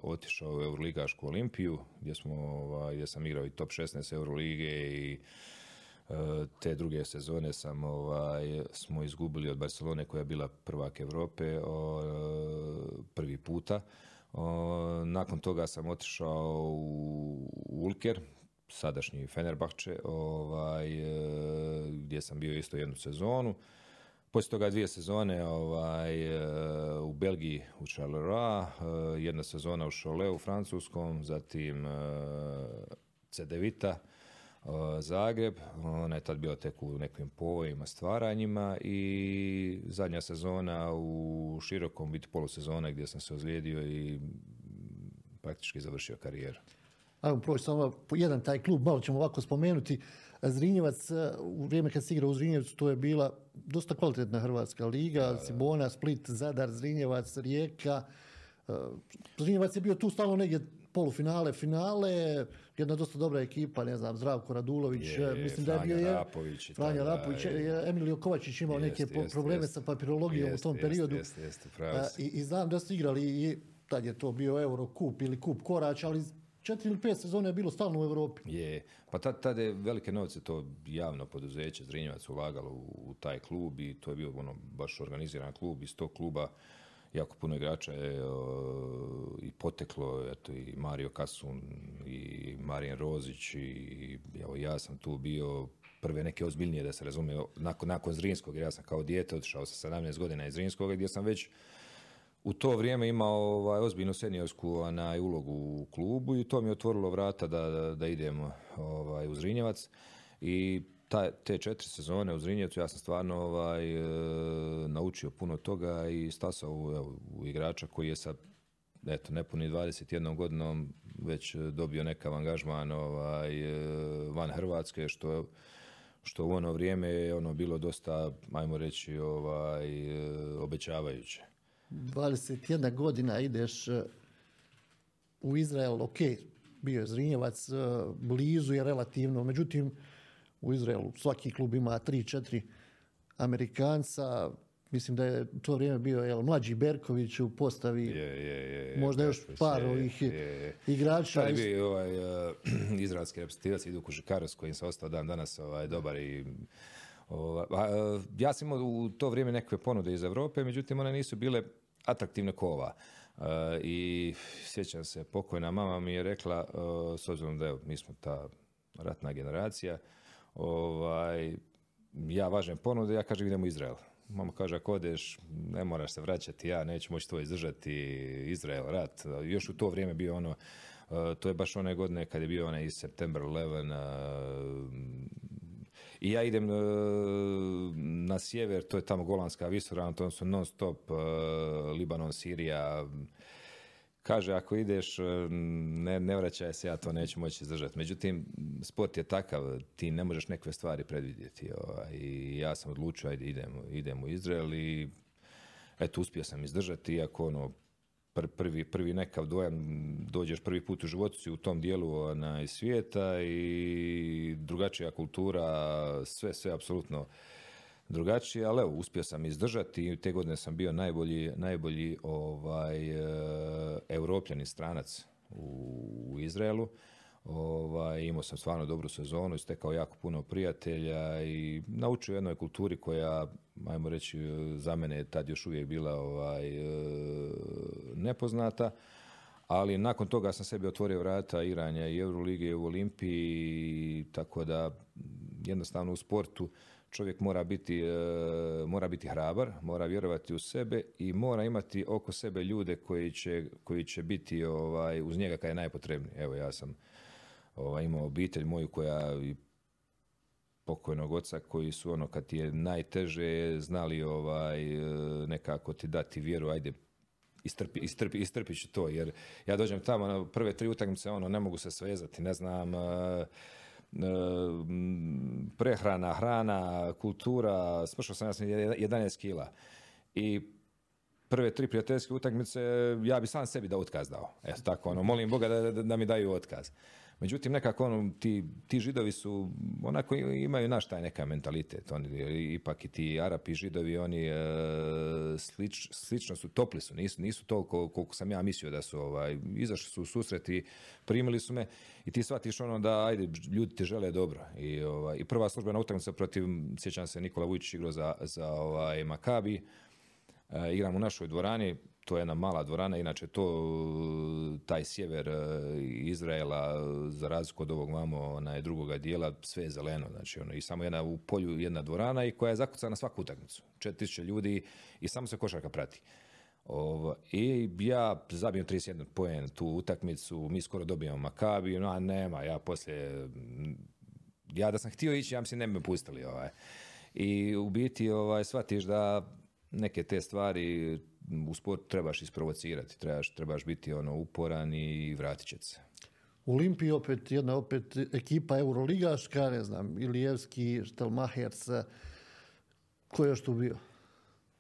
otišao u Euroligašku olimpiju gdje, smo, ovaj, gdje sam igrao i top 16 Eurolige i te druge sezone sam, ovaj, smo izgubili od Barcelone koja je bila prvak Europe prvi puta. nakon toga sam otišao u Ulker, sadašnji Fenerbahče, ovaj, gdje sam bio isto jednu sezonu. Poslije toga dvije sezone ovaj, e, u Belgiji u Charleroi, e, jedna sezona u Cholet u francuskom, zatim e, Cedevita, Zagreb, ona je tad bila tek u nekim povojima, stvaranjima i zadnja sezona u širokom biti polusezona gdje sam se ozlijedio i praktički završio karijeru. Ajmo proći samo jedan taj klub, malo ćemo ovako spomenuti. Zrinjevac, u vrijeme kad si igrao u Zrinjevcu, to je bila dosta kvalitetna Hrvatska liga, Cibona, Split, Zadar, Zrinjevac, Rijeka. E, Zrinjevac je bio tu stalno negdje polufinale, finale, jedna dosta dobra ekipa, ne znam, Zdravko Radulović, je, mislim da je bio je, Rapović, Franja Rapović, je, Emilio Kovačić imao neke probleme sa papirologijom u tom periodu. I, I znam da su igrali i tad je to bio Euro Kup ili Kup Korać, ali četiri ili pet sezona je bilo stalno u Europi. Je, pa tad, tada je velike novce to javno poduzeće Zrinjevac ulagalo u, taj klub i to je bio ono baš organiziran klub iz tog kluba jako puno igrača je i poteklo, eto i Mario Kasun i Marijan Rozić i evo ja sam tu bio prve neke ozbiljnije da se razumije nakon, nakon Zrinskog jer ja sam kao dijete otišao sa 17 godina iz Zrinskog gdje sam već u to vrijeme imao ovaj, ozbiljnu seniorsku onaj, ulogu u klubu i to mi je otvorilo vrata da, da, da idem ovaj, u Zrinjevac i ta, te četiri sezone u Zrinjevcu ja sam stvarno ovaj, e, naučio puno toga i stasao u, u igrača koji je sa eto, nepuni 21 godinom već dobio nekav angažman ovaj, e, van Hrvatske, što, što u ono vrijeme je ono bilo dosta, ajmo reći, ovaj, e, obećavajuće. 21 godina ideš e, u Izrael, ok, bio je Zrinjevac, e, blizu je relativno, međutim u Izraelu svaki klub ima 3-4 Amerikanca, mislim da je to vrijeme bio jel, mlađi Berković u postavi, je, je, je, možda još par ovih igrača. Tad je bio ovaj, uh, <clears throat> izraelski reprezentativac Idu Kužikaros kojim se ostao dan danas ovaj, dobar i E, ja sam imao u to vrijeme neke ponude iz Europe, međutim one nisu bile atraktivne kova. E, I sjećam se, pokojna mama mi je rekla, e, s obzirom da evo, mi smo ta ratna generacija, ovaj, ja važem ponude, ja kažem idemo u Izrael. Mama kaže, ako odeš, ne moraš se vraćati, ja neću moći to izdržati, Izrael, rat. Još u to vrijeme bio ono, to je baš one godine kad je bio onaj iz September 11, i ja idem e, na sjever, to je tamo Golanska visoravna, to su non stop e, Libanon, Sirija, kaže ako ideš ne, ne vraćaj se, ja to neću moći izdržati. Međutim, sport je takav, ti ne možeš neke stvari predvidjeti. Ovaj, I ja sam odlučio, ajde idem, idem u Izrael i eto, uspio sam izdržati, iako ono, prvi, prvi nekav dojam, dođeš prvi put u životu si u tom dijelu na svijeta i drugačija kultura, sve, sve apsolutno drugačije, ali evo, uspio sam izdržati i te godine sam bio najbolji, najbolji ovaj, e, europljani stranac u, u Izraelu. Ovaj, imao sam stvarno dobru sezonu i stekao jako puno prijatelja i naučio jednoj kulturi koja, ajmo reći, za mene je tad još uvijek bila ovaj, e, nepoznata. Ali nakon toga sam sebi otvorio vrata igranja i Eurolige i u Olimpiji, tako da jednostavno u sportu čovjek mora biti, e, mora biti hrabar, mora vjerovati u sebe i mora imati oko sebe ljude koji će, koji će biti ovaj, uz njega kad je najpotrebniji. Evo ja sam ovaj, imao obitelj moju koja i pokojnog oca koji su ono kad ti je najteže znali ovaj nekako ti dati vjeru ajde istrpi, istrpi, istrpi ću to jer ja dođem tamo na prve tri utakmice ono ne mogu se svezati ne znam e, prehrana, hrana, kultura, smršao sam ja sam 11 kila i prve tri prijateljske utakmice ja bi sam sebi da otkaz dao. Eto tako, ono, molim Boga da, da, da mi daju otkaz. Međutim, nekako ono, ti, ti židovi su, onako imaju naš taj neka mentalitet. Oni, ipak i ti Arapi židovi, oni e, slič, slično su, topli su, nisu, nisu toliko koliko sam ja mislio da su, ovaj, izašli su u susret i primili su me i ti shvatiš ono da, ajde, ljudi ti žele dobro. I, ovaj, i prva službena utakmica protiv, sjećam se, Nikola Vujčić igrao za, za ovaj, Makabi, e, igram u našoj dvorani, to je jedna mala dvorana, inače to taj sjever e, Izraela za razliku od ovog vamo onaj drugoga dijela sve je zeleno, znači ono i samo jedna u polju jedna dvorana i koja je zakucana na svaku utakmicu. 4000 ljudi i samo se košarka prati. Ovo, I ja zabijem 31 poen tu utakmicu, mi skoro dobijamo Makabi, no nema, ja poslije ja da sam htio ići, ja mislim ne bi me pustili. Ovaj. I u biti ovaj, shvatiš da neke te stvari u sport trebaš isprovocirati, trebaš, trebaš biti ono uporan i vratit će se. U Olimpiji opet jedna opet ekipa Euroligaška, ne znam, Ilijevski, Štelmahers, ko je još tu bio?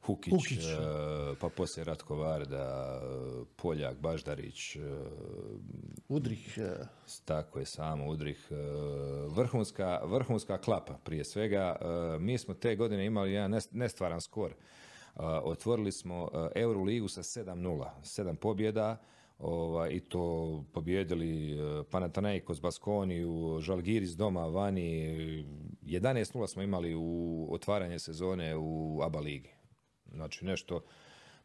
Hukić, Hukić. E, pa poslije Ratko Varda, Poljak, Baždarić. E, Udrih. E. Tako je, samo Udrih. Vrhunska, vrhunska klapa prije svega. Mi smo te godine imali jedan nestvaran skor otvorili smo Euroligu sa 7-0, 7 pobjeda, ovaj, i to pobjedili Panathinaikos, Baskoniju, Žalgiris doma, vani. 11-0 smo imali u otvaranje sezone u ABA ligi. Znači nešto,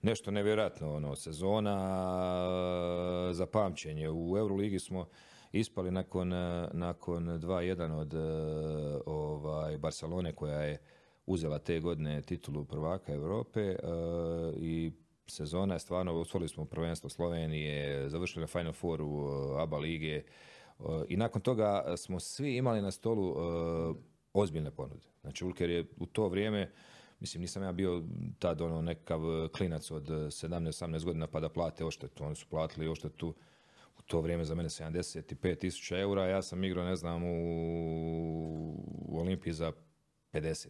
nešto nevjerojatno. Ono, sezona za pamćenje. U Euroligi smo ispali nakon, nakon 2-1 od ovaj, Barcelone koja je uzela te godine titulu prvaka Europe e, i sezona je stvarno, osvojili smo prvenstvo Slovenije, završili na Final u e, ABA lige e, i nakon toga smo svi imali na stolu ozbiljne ponude. Znači Ulker je u to vrijeme Mislim, nisam ja bio tad ono nekakav klinac od 17-18 godina pa da plate oštetu. Oni su platili oštetu u to vrijeme za mene 75 tisuća eura. Ja sam igrao, ne znam, u, u Olimpiji za 50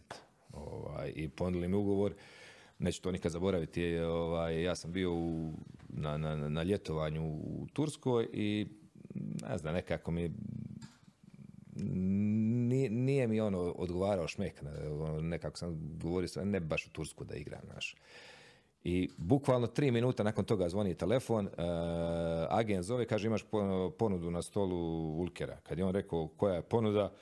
ovaj, i ponudili mi ugovor. Neću to nikad zaboraviti. Ovaj, ja sam bio u, na, na, na ljetovanju u Turskoj i ne znam, nekako mi nije, nije mi ono odgovarao šmek, ono, nekako sam govorio, ne baš u Tursku da igram, naš. I bukvalno tri minuta nakon toga zvoni telefon, uh, agent zove, kaže imaš ponudu na stolu Ulkera. Kad je on rekao koja je ponuda,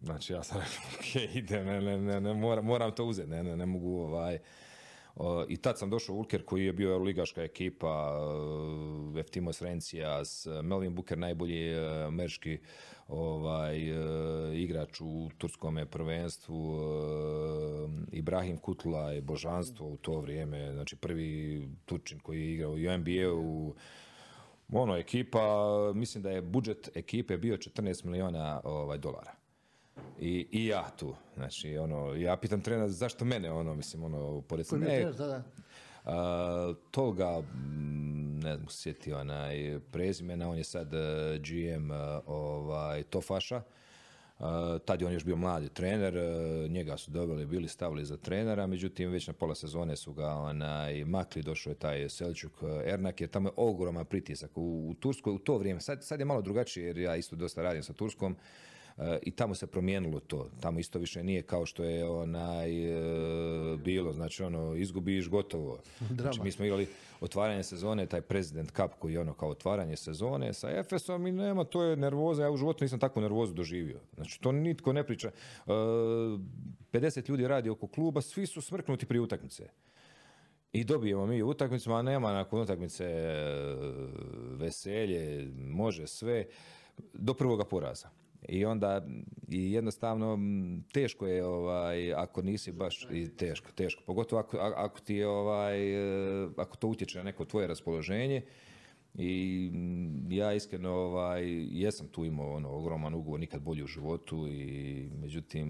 Znači ja sam <laughs> rekao, ok, idem, ne, ne, ne, ne moram, moram to uzeti, ne, ne, ne mogu ovaj... I tad sam došao u Ulker koji je bio ligaška ekipa, uh, Eftimos Rencias, Melvin Booker najbolji uh, američki ovaj, uh, igrač u turskom prvenstvu, Ibrahim Kutla je božanstvo u to vrijeme, znači prvi Turčin koji je igrao u NBA-u, ono ekipa, mislim da je budžet ekipe bio 14 miliona ovaj, dolara. I, I ja tu. Znači, ono, ja pitam trenera zašto mene, ono, mislim, ono, pored ne, da, da. toga, mm, ne znam, sjetio onaj prezimena, on je sad eh, GM eh, ovaj, Tofaša, tad je on još bio mladi trener, njega su dobili, bili stavili za trenera, međutim već na pola sezone su ga onaj, makli, došao je taj Selčuk Ernak, jer tamo je ogroman pritisak u, u Turskoj u to vrijeme. Sad, sad je malo drugačije jer ja isto dosta radim sa Turskom, i tamo se promijenilo to. Tamo isto više nije kao što je onaj e, bilo, znači ono izgubiš gotovo. <laughs> Znači mi smo igrali otvaranje sezone, taj President Cup koji je ono kao otvaranje sezone sa Efesom i nema, to je nervoza, ja u životu nisam takvu nervozu doživio. Znači to nitko ne priča. 50 e, ljudi radi oko kluba, svi su smrknuti prije utakmice. I dobijemo mi utakmicu, a nema nakon utakmice e, veselje, može sve, do prvoga poraza. I onda i jednostavno teško je ovaj ako nisi baš i teško, teško. Pogotovo ako, ako ti je ovaj e, ako to utječe na neko tvoje raspoloženje. I ja iskreno ovaj, jesam tu imao ono, ogroman ugovor, nikad bolji u životu i međutim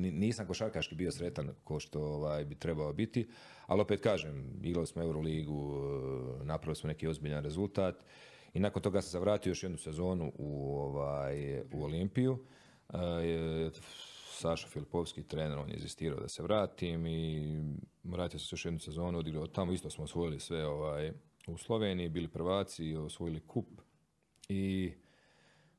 nisam košarkaški bio sretan ko što ovaj, bi trebao biti, ali opet kažem, igrali smo Euroligu, e, napravili smo neki ozbiljan rezultat i nakon toga sam se vratio još jednu sezonu u, ovaj, u Olimpiju. E, Saša Filipovski, trener, on je izistirao da se vratim i vratio sam se još jednu sezonu, odigrao tamo, isto smo osvojili sve ovaj, u Sloveniji, bili prvaci, osvojili kup i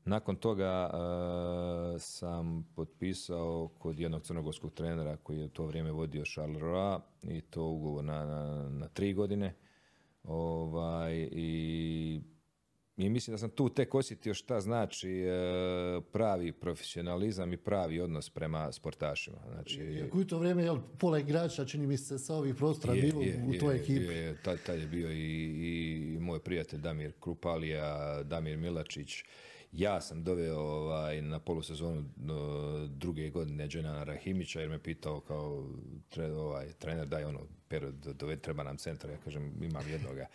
nakon toga e, sam potpisao kod jednog crnogorskog trenera koji je u to vrijeme vodio Charles Roa i to ugovor na, na, na tri godine. Ovaj, I i mislim da sam tu tek osjetio šta znači e, pravi profesionalizam i pravi odnos prema sportašima. Znači, u to vrijeme jel, pola igrača, čini mi se, sa ovih prostora bilo u toj ekipi. Je, tad, tad, je bio i, i moj prijatelj Damir Krupalija, Damir Milačić. Ja sam doveo ovaj, na polusezonu druge godine Dženana Rahimića jer me pitao kao tre, ovaj, trener daj ono period, dove, treba nam centar. Ja kažem imam jednoga.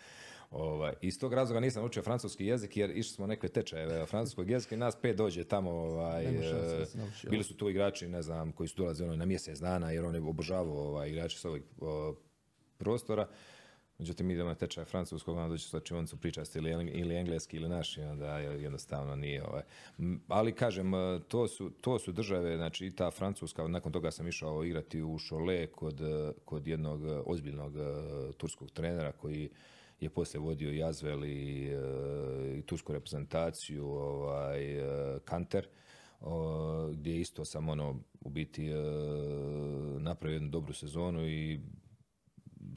Ovaj, iz tog razloga nisam učio francuski jezik jer išli smo neke tečajeve francuskog jezika i nas pet dođe tamo. Ovaj, e, bili su tu igrači, ne znam, koji su dolazili ono, na mjesec dana jer on je obožavao ovaj, igrači s ovih prostora. Međutim, mi idemo na tečaj francuskog, onda dođe slačivnicu pričasti ili, ili engleski ili naši, onda jednostavno nije. Ovaj. Ali kažem, e, to su, to su države, znači i ta francuska, nakon toga sam išao igrati u Šole kod, kod jednog ozbiljnog turskog trenera koji je poslije vodio Jazvel i, e, i tursku reprezentaciju ovaj, e, Kanter gdje isto sam ono u biti e, napravio jednu dobru sezonu i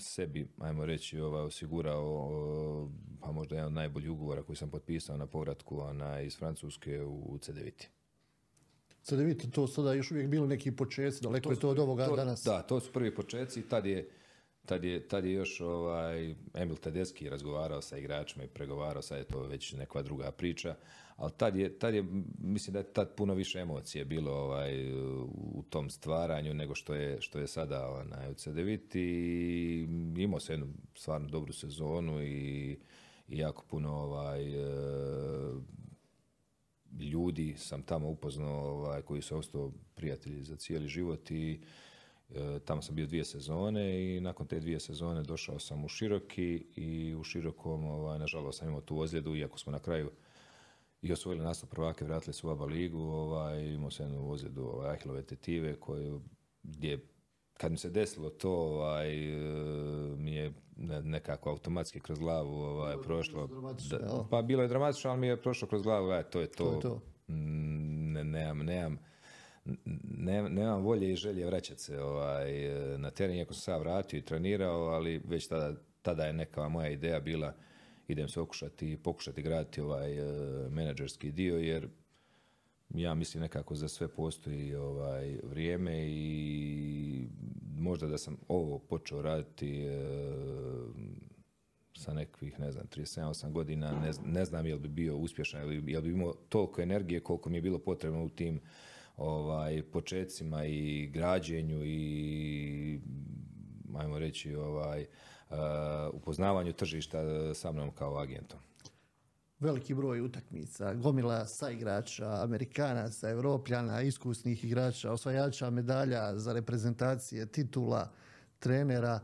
sebi, ajmo reći, ovaj, osigurao pa možda jedan od najboljih ugovora koji sam potpisao na povratku ona, iz Francuske u C9. C9, to sada još uvijek bilo neki počeci, daleko to je to od ovoga danas. Da, to su prvi počeci, tad je Tad je, tad je još ovaj, Emil Tedeski razgovarao sa igračima i pregovarao, sad je to već neka druga priča, ali tad je, tad je, mislim da je tad puno više emocije bilo ovaj, u tom stvaranju nego što je, što je sada onaj, u CDVit i imao se jednu stvarno dobru sezonu i, i jako puno ovaj, e, ljudi sam tamo upoznao ovaj, koji su ostao prijatelji za cijeli život i tamo sam bio dvije sezone i nakon te dvije sezone došao sam u Široki i u Širokom, ovaj, nažalost, sam imao tu ozljedu, iako smo na kraju i osvojili nastup prvake, vratili su u ABA ligu, ovaj, imao sam jednu ozljedu ovaj, Ahilove tetive koju, gdje kad mi se desilo to, ovaj, e, mi je nekako automatski kroz glavu ovaj, prošlo. pa bilo je dramatično, ali mi je prošlo kroz glavu, gledaj, to je to. to, je to. Mm, ne, nemam, nemam, ne, nemam volje i želje vraćati se ovaj, na teren, iako sam se vratio i trenirao, ali već tada, tada je neka moja ideja bila idem se okušati pokušati graditi ovaj e, menadžerski dio, jer ja mislim nekako za sve postoji ovaj vrijeme i možda da sam ovo počeo raditi e, sa nekakvih, ne znam, 37-8 godina, ne, ne znam jel bi bio uspješan, jel bi, jel bi imao toliko energije koliko mi je bilo potrebno u tim ovaj, počecima i građenju i ajmo reći ovaj, uh, upoznavanju tržišta sa mnom kao agentom. Veliki broj utakmica, gomila sa igrača, Amerikanaca, Evropljana, iskusnih igrača, osvajača medalja za reprezentacije, titula, trenera.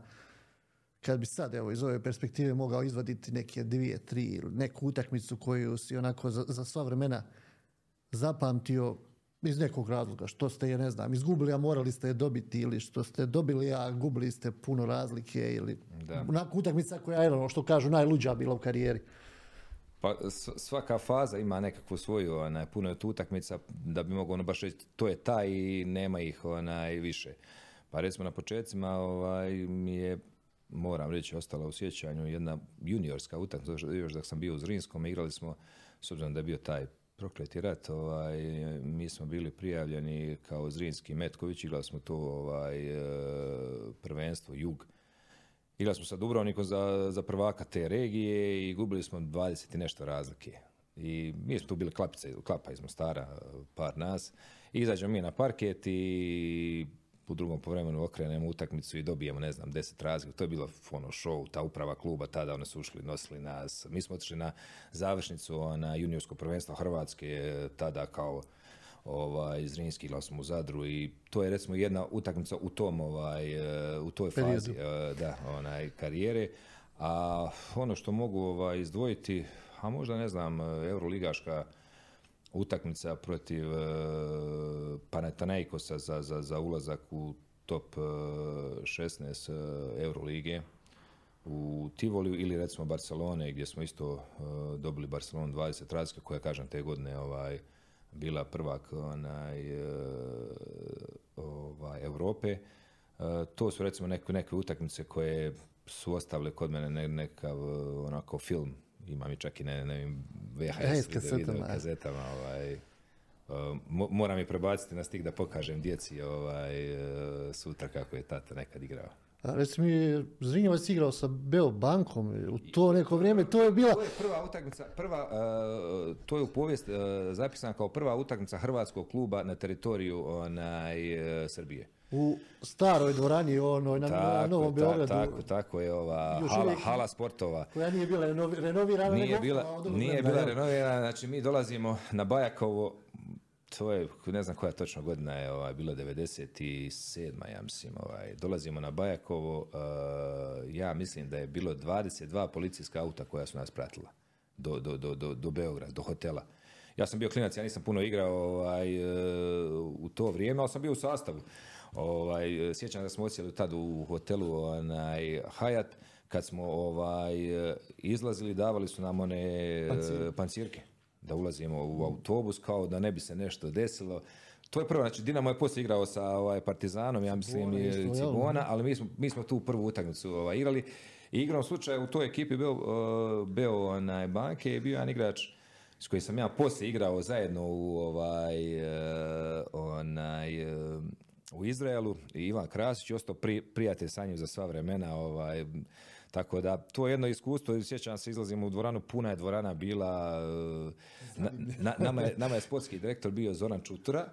kad bi sad evo iz ove perspektive mogao izvaditi neke dvije, tri neku utakmicu koju si onako za, za sva vremena zapamtio iz nekog razloga, što ste je, ne znam, izgubili, a morali ste je dobiti ili što ste dobili, a gubili ste puno razlike ili Da. utakmica koja je, ono što kažu, najluđa bila u karijeri. Pa svaka faza ima nekakvu svoju, onaj, puno je tu utakmica da bi mogao ono baš reći to je ta i nema ih onaj, više. Pa recimo na početcima ovaj, mi je, moram reći, ostala u sjećanju jedna juniorska utakmica, još- još dok sam bio u Zrinskom, igrali smo, s obzirom da je bio taj prokleti rat, ovaj, mi smo bili prijavljeni kao Zrinski Metković, igrali smo to ovaj, e, prvenstvo Jug, Igrali smo sa Dubrovnikom za, za prvaka te regije i gubili smo 20 i nešto razlike. I mi smo tu bili klapice, klapa iz Mostara, par nas. Izađemo mi na parket i u drugom povremenu okrenemo utakmicu i dobijemo, ne znam, 10 razlika. To je bilo ono show, ta uprava kluba, tada oni su ušli, nosili nas. Mi smo otišli na završnicu na juniorsko prvenstvo Hrvatske, tada kao ovaj, Zrinski smo u Zadru i to je recimo jedna utakmica u tom ovaj, e, u toj fazi e, da, onaj, karijere. A ono što mogu ovaj, izdvojiti, a možda ne znam, Euroligaška utakmica protiv e, Panathinaikosa za, za, za ulazak u top e, 16 e, Eurolige u Tivoliju ili recimo Barcelone gdje smo isto e, dobili Barcelonu 20 razlika koja kažem te godine ovaj, bila prvak onaj, e, ovaj, Europe. E, to su recimo neke, neke utakmice koje su ostavile kod mene ne, nekav e, onako film. Imam i čak i ne, ne Ej, VHS kasetama, e. kazetama. Ovaj, mo- moram je prebaciti na stik da pokažem djeci ovaj, e, sutra kako je tata nekad igrao. A recimo mi Zrinjevac igrao sa Beo bankom u to neko vrijeme, to je bila To je prva utakmica, prva, uh, to je u povijest uh, zapisana kao prva utakmica hrvatskog kluba na teritoriju onaj, uh, Srbije. U staroj dvorani onoj na, na Tako, Novom Beogradu. tako, tako je ova hala, uvijek- hala sportova. koja nije bila renovi- renovirana. Nije bila, nije bila renovirana, znači mi dolazimo na Bajakovo, to je, ne znam koja točno godina je, ovaj, bila 97. ja mislim, ovaj, dolazimo na Bajakovo, uh, ja mislim da je bilo 22 policijska auta koja su nas pratila do, do, do, do, do Beograda, do hotela. Ja sam bio klinac, ja nisam puno igrao ovaj, e, u to vrijeme, ali sam bio u sastavu. Ovaj, sjećam da smo odsjeli tad u hotelu onaj, Hayat, kad smo ovaj, izlazili, davali su nam one e, pancirke da ulazimo u autobus kao da ne bi se nešto desilo. To je prvo, znači Dinamo je poslije igrao sa ovaj, Partizanom, ja mislim i? Cibona, ali mi smo, mi smo tu prvu utakmicu ovaj, igrali. I igrom slučaja u toj ekipi bio, uh, bio onaj banke i bio jedan igrač s kojim sam ja poslije igrao zajedno u ovaj, uh, onaj, uh, u Izraelu i Ivan Krasić je ostao pri, prijatelj sa njim za sva vremena ovaj, tako da to je jedno iskustvo sjećam se izlazimo u dvoranu puna je dvorana bila uh, na, na- nama, je, nama je sportski direktor bio Zoran Čutura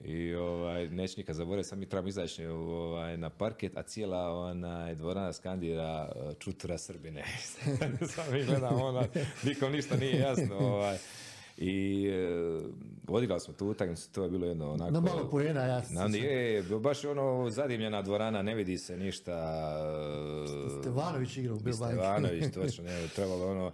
i ovaj, neću nikad zaboraviti, sad mi trebamo izaći ovaj, na parket, a cijela onaj, dvorana skandira uh, čutura Srbine. <laughs> sad mi gledamo, ona, nikom ništa nije jasno. Ovaj. I uh, odigrali smo tu utakmicu, to je bilo jedno onako... Na malo poena, ja Na, je, baš ono zadimljena dvorana, ne vidi se ništa. uh, Stevanović igrao u. Stevanović, točno, ne, trebalo ono,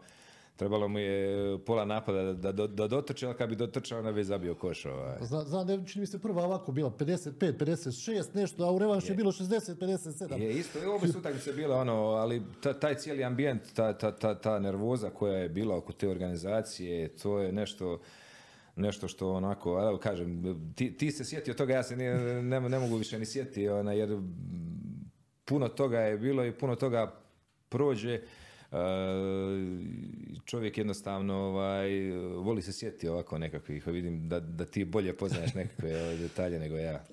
trebalo mu je pola napada da, da, da dotrče, ali kad bi dotrčao, onda bi zabio koš. Ovaj. Zna, znam da je, čini mi se prva ovako bila 55, 56 nešto, a u revanšu je bilo 60, 57. Je isto, i obje su <laughs> utakmice bile ono, ali ta, taj cijeli ambijent, ta, ta, ta, ta nervoza koja je bila oko te organizacije, to je nešto nešto što onako, evo kažem, ti, ti se sjetio toga, ja se nije, ne, ne mogu više ni sjetiti, ona, jer puno toga je bilo i puno toga prođe, e, čovjek jednostavno ovaj, voli se sjetiti ovako nekakvih, vidim da, da ti bolje poznaješ nekakve ovaj, detalje nego ja.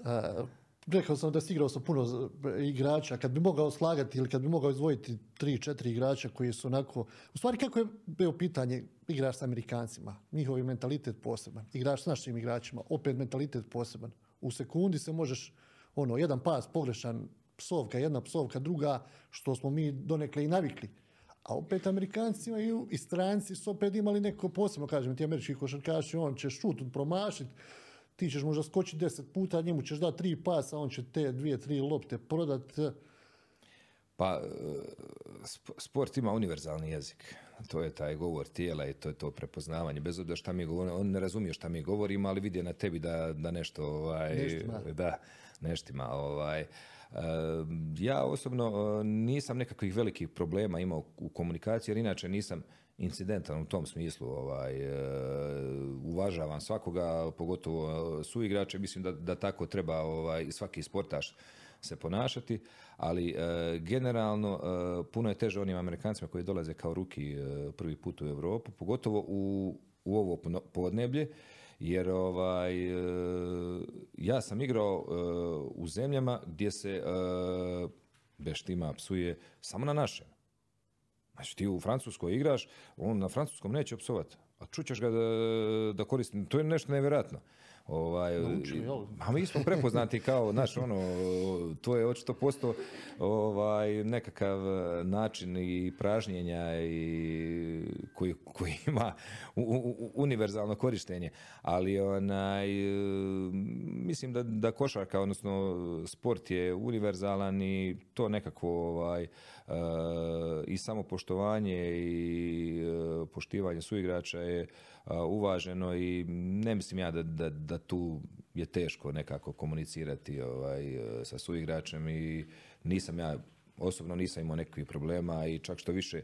Rekao sam da si igrao sa puno z- igrača, kad bi mogao slagati ili kad bi mogao izdvojiti tri, četiri igrača koji su onako... U stvari, kako je bio pitanje, igraš sa Amerikancima, njihov mentalitet poseban, igraš s našim igračima, opet mentalitet poseban. U sekundi se možeš, ono, jedan pas pogrešan, psovka, jedna psovka, druga, što smo mi donekle i navikli. A opet Amerikanci imaju i stranci su opet imali neko posebno, kažem ti američki košarkaši, on će šut promašiti, ti ćeš možda skočiti deset puta, njemu ćeš dati tri pasa, on će te dvije, tri lopte prodat. Pa, sport ima univerzalni jezik. To je taj govor tijela i to je to prepoznavanje. Bez obzira šta mi govorimo, on ne razumije šta mi govorimo, ali vidi na tebi da, da nešto, ovaj, Neštima. da, neštima, ovaj. Ja osobno nisam nekakvih velikih problema imao u komunikaciji, jer inače nisam incidentan u tom smislu. Ovaj, uvažavam svakoga, pogotovo suigrače. Mislim da, da tako treba ovaj, svaki sportaš se ponašati, ali e, generalno e, puno je teže onim Amerikancima koji dolaze kao ruki e, prvi put u Europu, pogotovo u, u ovo podneblje, jer ovaj, ja sam igrao u zemljama gdje se beštima psuje samo na našem. Znači ti u Francuskoj igraš, on na francuskom neće psovati, a čućeš ga da, da koristi, to je nešto nevjerojatno. Ovaj, a mi smo prepoznati kao, naš, ono, to je očito posto ovaj, nekakav način i pražnjenja i koji, koji ima univerzalno korištenje. Ali onaj, mislim da, da košarka, odnosno sport je univerzalan i to nekako ovaj, eh, i samopoštovanje i eh, poštivanje suigrača je uvaženo i ne mislim ja da, da, da tu je teško nekako komunicirati ovaj, sa suigračem i nisam ja, osobno nisam imao nekakvih problema i čak što više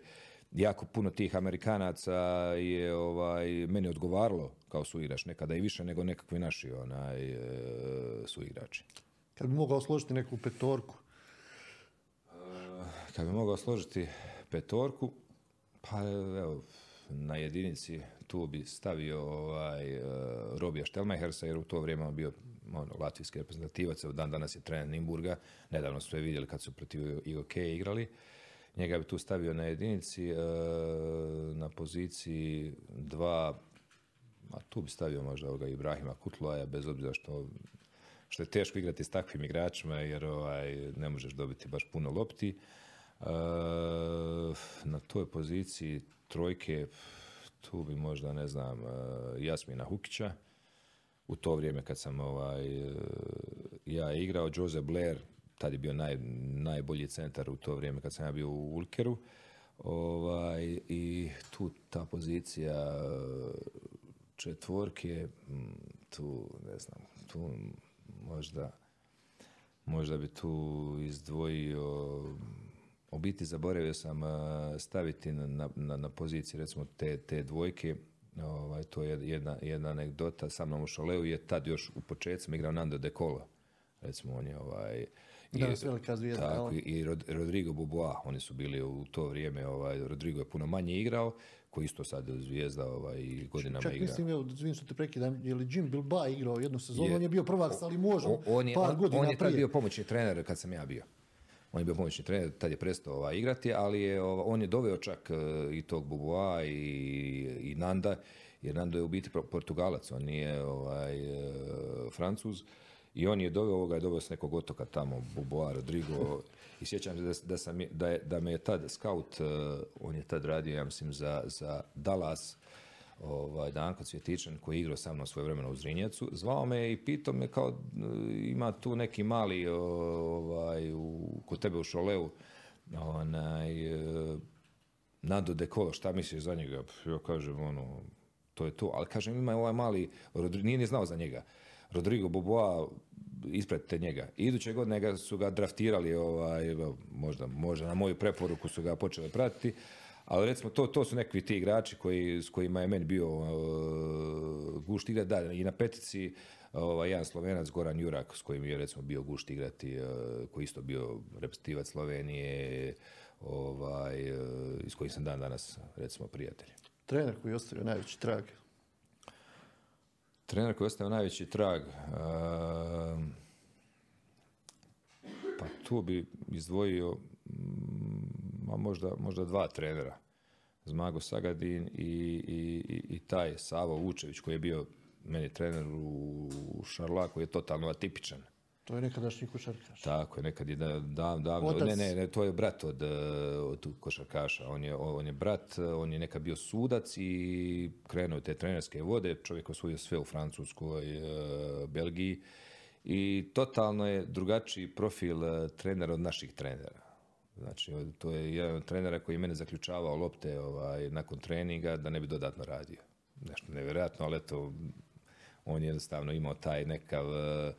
jako puno tih Amerikanaca je ovaj, meni odgovaralo kao suigrač, nekada i više nego nekakvi naši onaj, e, suigrači. Kad bi mogao složiti neku petorku? Kad bi mogao složiti petorku, pa evo, na jedinici tu bi stavio ovaj, uh, Robija Štelmachersa jer u to vrijeme on bio ono, latvijski reprezentativac, dan danas je trener Nimburga, nedavno sve vidjeli kad su protiv IOK igrali. Njega bi tu stavio na jedinici, uh, na poziciji dva, a tu bi stavio možda ovoga Ibrahima Kutloja, bez obzira što što je teško igrati s takvim igračima jer ovaj, ne možeš dobiti baš puno lopti. Uh, na toj poziciji trojke, tu bi možda, ne znam, e, Jasmina Hukića, u to vrijeme kad sam ovaj, e, ja igrao, Jose Blair, tad je bio naj, najbolji centar u to vrijeme kad sam ja bio u Ulkeru, ovaj, i tu ta pozicija četvorke, tu, ne znam, tu možda, možda bi tu izdvojio u biti zaboravio sam staviti na, na, na poziciji recimo te, te dvojke ovaj, to je jedna, jedna anegdota sa mnom u Šoleu je tad još u početcima igrao Nando De Colo recimo on je ovaj i, velika zvijezda, tako, i Rodrigo Bubois, oni su bili u to vrijeme, ovaj, Rodrigo je puno manje igrao, koji isto sad zvijezda ovaj, godinama Čak igra. mislim, evo, zvim što te prekidam, je li Jim Bilba igrao jednu sezonu, on je bio prvak, ali možemo on je, par on, godina on je tad prije. bio pomoćni trener kad sam ja bio. On je bio pomoćni trener, tad je prestao ovaj, igrati, ali je, ovaj, on je doveo čak uh, i tog Bubua i, i Nanda, jer Nando je u biti Portugalac, on nije ovaj, uh, Francuz. I on je doveo ovoga, je doveo s nekog otoka tamo, Bubua, Rodrigo, i sjećam se da, da, sam, da, je, da me je tad scout, uh, on je tad radio, ja mislim, za, za Dallas, ovaj, Danko Cvjetičan koji je igrao sa mnom svoje vremena u Zrinjecu, zvao me i pitao me kao ima tu neki mali ovaj, u, kod tebe u Šoleu onaj, Nando De Colo, šta misliš za njega? Ja kažem, ono, to je to. Ali kažem, ima ovaj mali, nije ni znao za njega. Rodrigo Boboa, ispratite njega. Iduće godine su ga draftirali, ovaj, možda, možda na moju preporuku su ga počeli pratiti, ali recimo to, to su nekakvi ti igrači koji, s kojima je meni bio uh, gušt igrati. Da, i na petici ovaj, jedan slovenac, Goran Jurak, s kojim je recimo bio gušt igrati, uh, koji isto bio reprezentativac Slovenije, ovaj, uh, iz kojih sam dan danas recimo prijatelj. Trener koji je ostavio najveći trag. Trener koji je ostavio najveći trag. Uh, pa tu bi izdvojio ma možda, možda dva trenera. Zmago Sagadin i, i, i taj Savo Vučević koji je bio meni trener u Šarlaku je totalno atipičan. To je nekadašnji košarkaš. Tako je, nekad je da, davno, ne, ne, ne, to je brat od, od košarkaša. On je, on je brat, on je nekad bio sudac i krenuo te trenerske vode. Čovjek osvojio sve u Francuskoj, Belgiji i totalno je drugačiji profil trenera od naših trenera Znači, to je jedan od trenera koji je mene zaključavao lopte ovaj, nakon treninga da ne bi dodatno radio. Nešto nevjerojatno, ali eto, on je jednostavno imao taj nekav uh,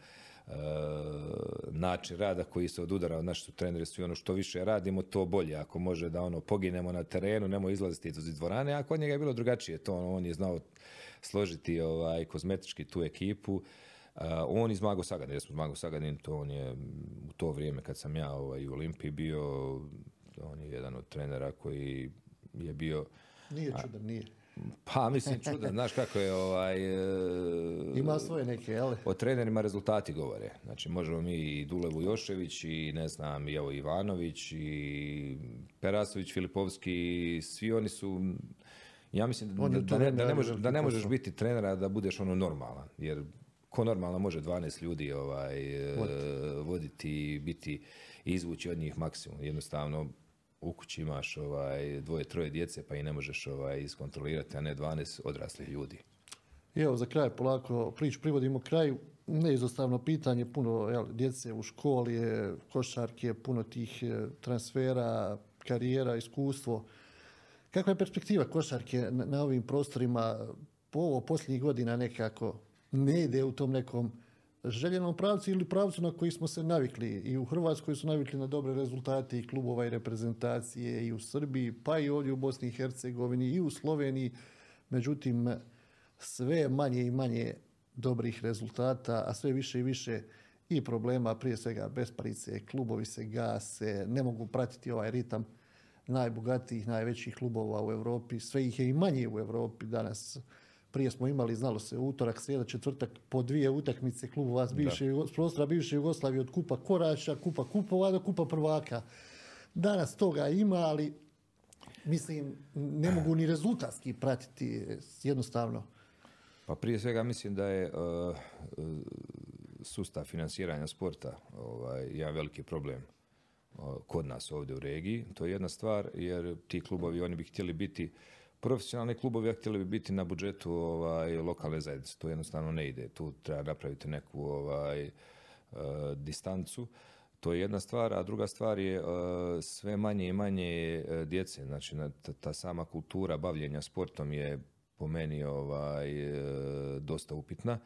način rada koji se odudara od naših treneri svi ono što više radimo to bolje ako može da ono poginemo na terenu nemoj izlaziti iz dvorane a kod njega je bilo drugačije to ono, on je znao složiti ovaj kozmetički tu ekipu Uh, on iz Mago Sagadin, jer smo Mago Sagadin, to on je u to vrijeme kad sam ja ovaj, u Olimpiji bio, on je jedan od trenera koji je bio... Nije čudan, nije. Pa, mislim, čudan, znaš kako je ovaj... Ima svoje neke, jel? O trenerima rezultati govore. Znači, možemo mi i Dulevu Jošević i ne znam, i evo Ivanović i Perasović, Filipovski, svi oni su ja mislim da, da, ne, da, ne, možeš, da ne možeš biti trenera da budeš ono normalan, jer ko normalno može 12 ljudi ovaj, voditi i biti izvući od njih maksimum. Jednostavno, u kući imaš ovaj, dvoje, troje djece pa i ne možeš ovaj, iskontrolirati, a ne 12 odraslih ljudi. I evo za kraj polako priču privodimo kraju. Neizostavno pitanje, puno jel, djece u školi je, košarke, puno tih e, transfera, karijera, iskustvo. Kakva je perspektiva košarke na, na ovim prostorima? Po ovo posljednjih godina nekako ne ide u tom nekom željenom pravcu ili pravcu na koji smo se navikli. I u Hrvatskoj su navikli na dobre rezultate i klubova i reprezentacije i u Srbiji, pa i ovdje u Bosni i Hercegovini i u Sloveniji. Međutim, sve manje i manje dobrih rezultata, a sve više i više i problema, prije svega besparice, klubovi se gase, ne mogu pratiti ovaj ritam najbogatijih, najvećih klubova u Europi, sve ih je i manje u Europi danas prije smo imali, znalo se, utorak, srijeda, četvrtak, po dvije utakmice klubova s bivše, prostora bivše Jugoslavije od kupa korača, kupa kupova do kupa prvaka. Danas toga ima, ali mislim, ne mogu ni rezultatski pratiti jednostavno. Pa prije svega mislim da je uh, sustav financiranja sporta ovaj, jedan veliki problem uh, kod nas ovdje u regiji. To je jedna stvar jer ti klubovi oni bi htjeli biti profesionalni klubovi htjeli bi biti na budžetu ovaj, lokalne zajednice. To jednostavno ne ide. Tu treba napraviti neku ovaj, uh, distancu. To je jedna stvar, a druga stvar je uh, sve manje i manje uh, djece. Znači, ta sama kultura bavljenja sportom je po meni ovaj, dosta upitna.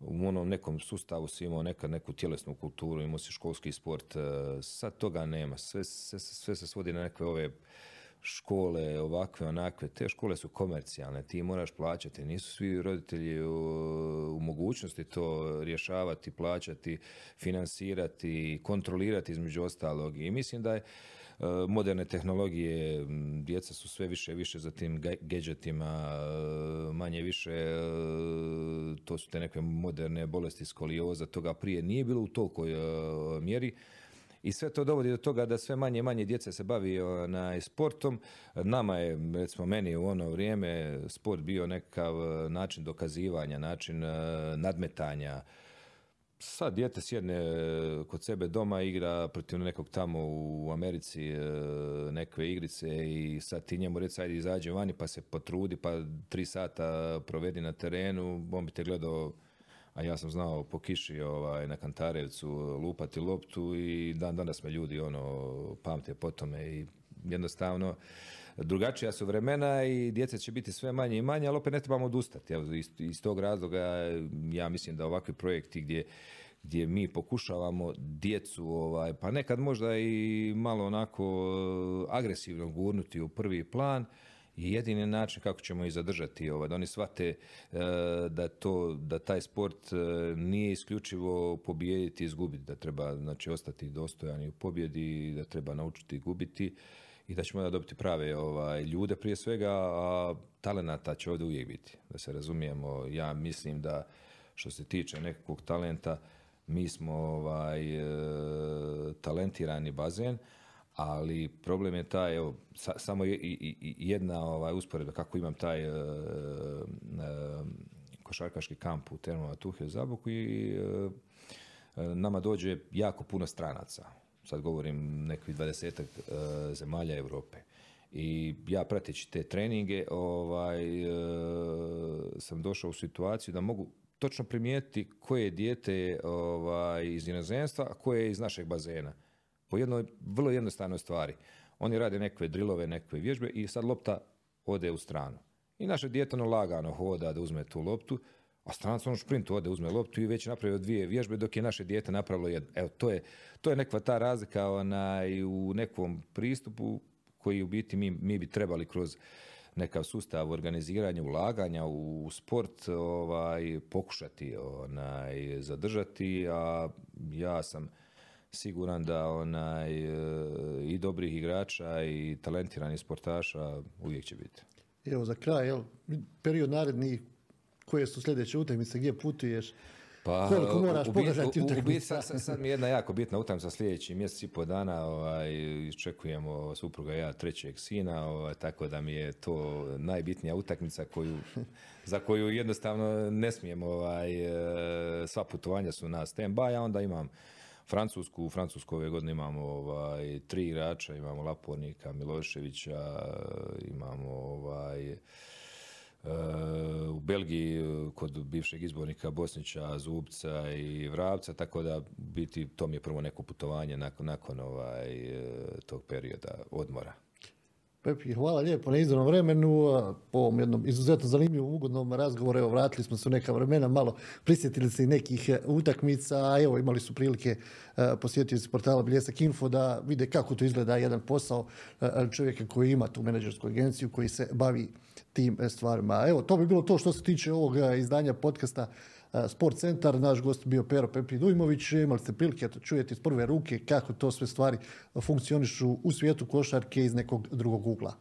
U onom nekom sustavu si imao nekad neku tjelesnu kulturu, imao si školski sport, sad toga nema. Sve, sve, sve se svodi na neke ove škole ovakve, onakve, te škole su komercijalne, ti moraš plaćati, nisu svi roditelji u, u mogućnosti to rješavati, plaćati, finansirati, kontrolirati između ostalog. I mislim da je e, moderne tehnologije, djeca su sve više više za tim gadgetima, e, manje više to su te neke moderne bolesti skolioza, toga prije nije bilo u tolikoj mjeri, i sve to dovodi do toga da sve manje i manje djece se bavi na sportom. Nama je, recimo meni u ono vrijeme, sport bio nekakav e, način dokazivanja, način e, nadmetanja. Sad dijete sjedne e, kod sebe doma, igra protiv nekog tamo u Americi neke igrice i sad ti njemu reci ajde izađe vani pa se potrudi pa tri sata provedi na terenu, on bi te gledao a ja sam znao po kiši ovaj, na Kantarevcu lupati loptu i dan danas me ljudi ono pamte po tome i jednostavno drugačija su vremena i djeca će biti sve manje i manje, ali opet ne trebamo odustati. Evo, iz, iz tog razloga ja mislim da ovakvi projekti gdje gdje mi pokušavamo djecu, ovaj, pa nekad možda i malo onako agresivno gurnuti u prvi plan, je jedini način kako ćemo ih zadržati, ovaj, da oni shvate e, da, to, da taj sport e, nije isključivo pobijediti i izgubiti, da treba znači, ostati dostojani u pobjedi, da treba naučiti gubiti i da ćemo da dobiti prave ovaj, ljude prije svega, a talenata će ovdje uvijek biti. Da se razumijemo, ja mislim da što se tiče nekakvog talenta, mi smo ovaj, e, talentirani bazen, ali problem je taj, evo, sa, samo jedna ovaj, usporedba kako imam taj uh, uh, košarkaški kamp u Termova Tuhe u Zaboku i uh, nama dođe jako puno stranaca. Sad govorim nekih dvadesetak zemalja Europe. I ja prateći te treninge ovaj, sam došao u situaciju da mogu točno primijetiti koje je dijete ovaj, iz inozemstva, a koje je iz našeg bazena po jednoj vrlo jednostavnoj stvari. Oni rade nekakve drilove, nekakve vježbe i sad lopta ode u stranu. I naše dijete ono lagano hoda da uzme tu loptu, a stranac on šprintu ode, uzme loptu i već napravio dvije vježbe dok je naše dijete napravilo jednu. Evo, to je, to je nekakva ta razlika onaj, u nekom pristupu koji u biti mi, mi bi trebali kroz nekav sustav organiziranja, ulaganja u sport ovaj, pokušati onaj, zadržati, a ja sam siguran da onaj, i dobrih igrača i talentiranih sportaša uvijek će biti. Evo za kraj, jel, period naredni, koje su sljedeće utakmice, gdje putuješ? Pa, Koliko moraš u, podržati u, sad, sad, mi je jedna jako bitna utakmica sljedeći mjesec i po dana, ovaj, iščekujemo supruga ja trećeg sina, ovaj, tako da mi je to najbitnija utakmica koju, za koju jednostavno ne smijemo, ovaj, e, sva putovanja su na stand-by, a onda imam Francusku, u Francusku ove godine imamo ovaj, tri igrača, imamo Lapornika, Miloševića, imamo ovaj, u Belgiji eh, kod bivšeg izbornika Bosnića, Zubca i Vravca, tako da biti to mi je prvo neko putovanje nakon, nakon ovaj, eh, tog perioda odmora. Pepi, hvala lijepo na izvornom vremenu, po ovom jednom izuzetno zanimljivom ugodnom razgovoru. Evo, vratili smo se u neka vremena, malo prisjetili se i nekih eh, utakmica, a evo, imali su prilike posjetiti portala Bljesak Info da vide kako to izgleda jedan posao čovjeka koji ima tu menadžersku agenciju, koji se bavi tim e, stvarima. Evo, to bi bilo to što se tiče ovog e, izdanja podcasta e, Sport Centar. Naš gost bio Pero Pepi Dujmović. Imali ste prilike to čujete iz prve ruke kako to sve stvari funkcionišu u svijetu košarke iz nekog drugog ugla.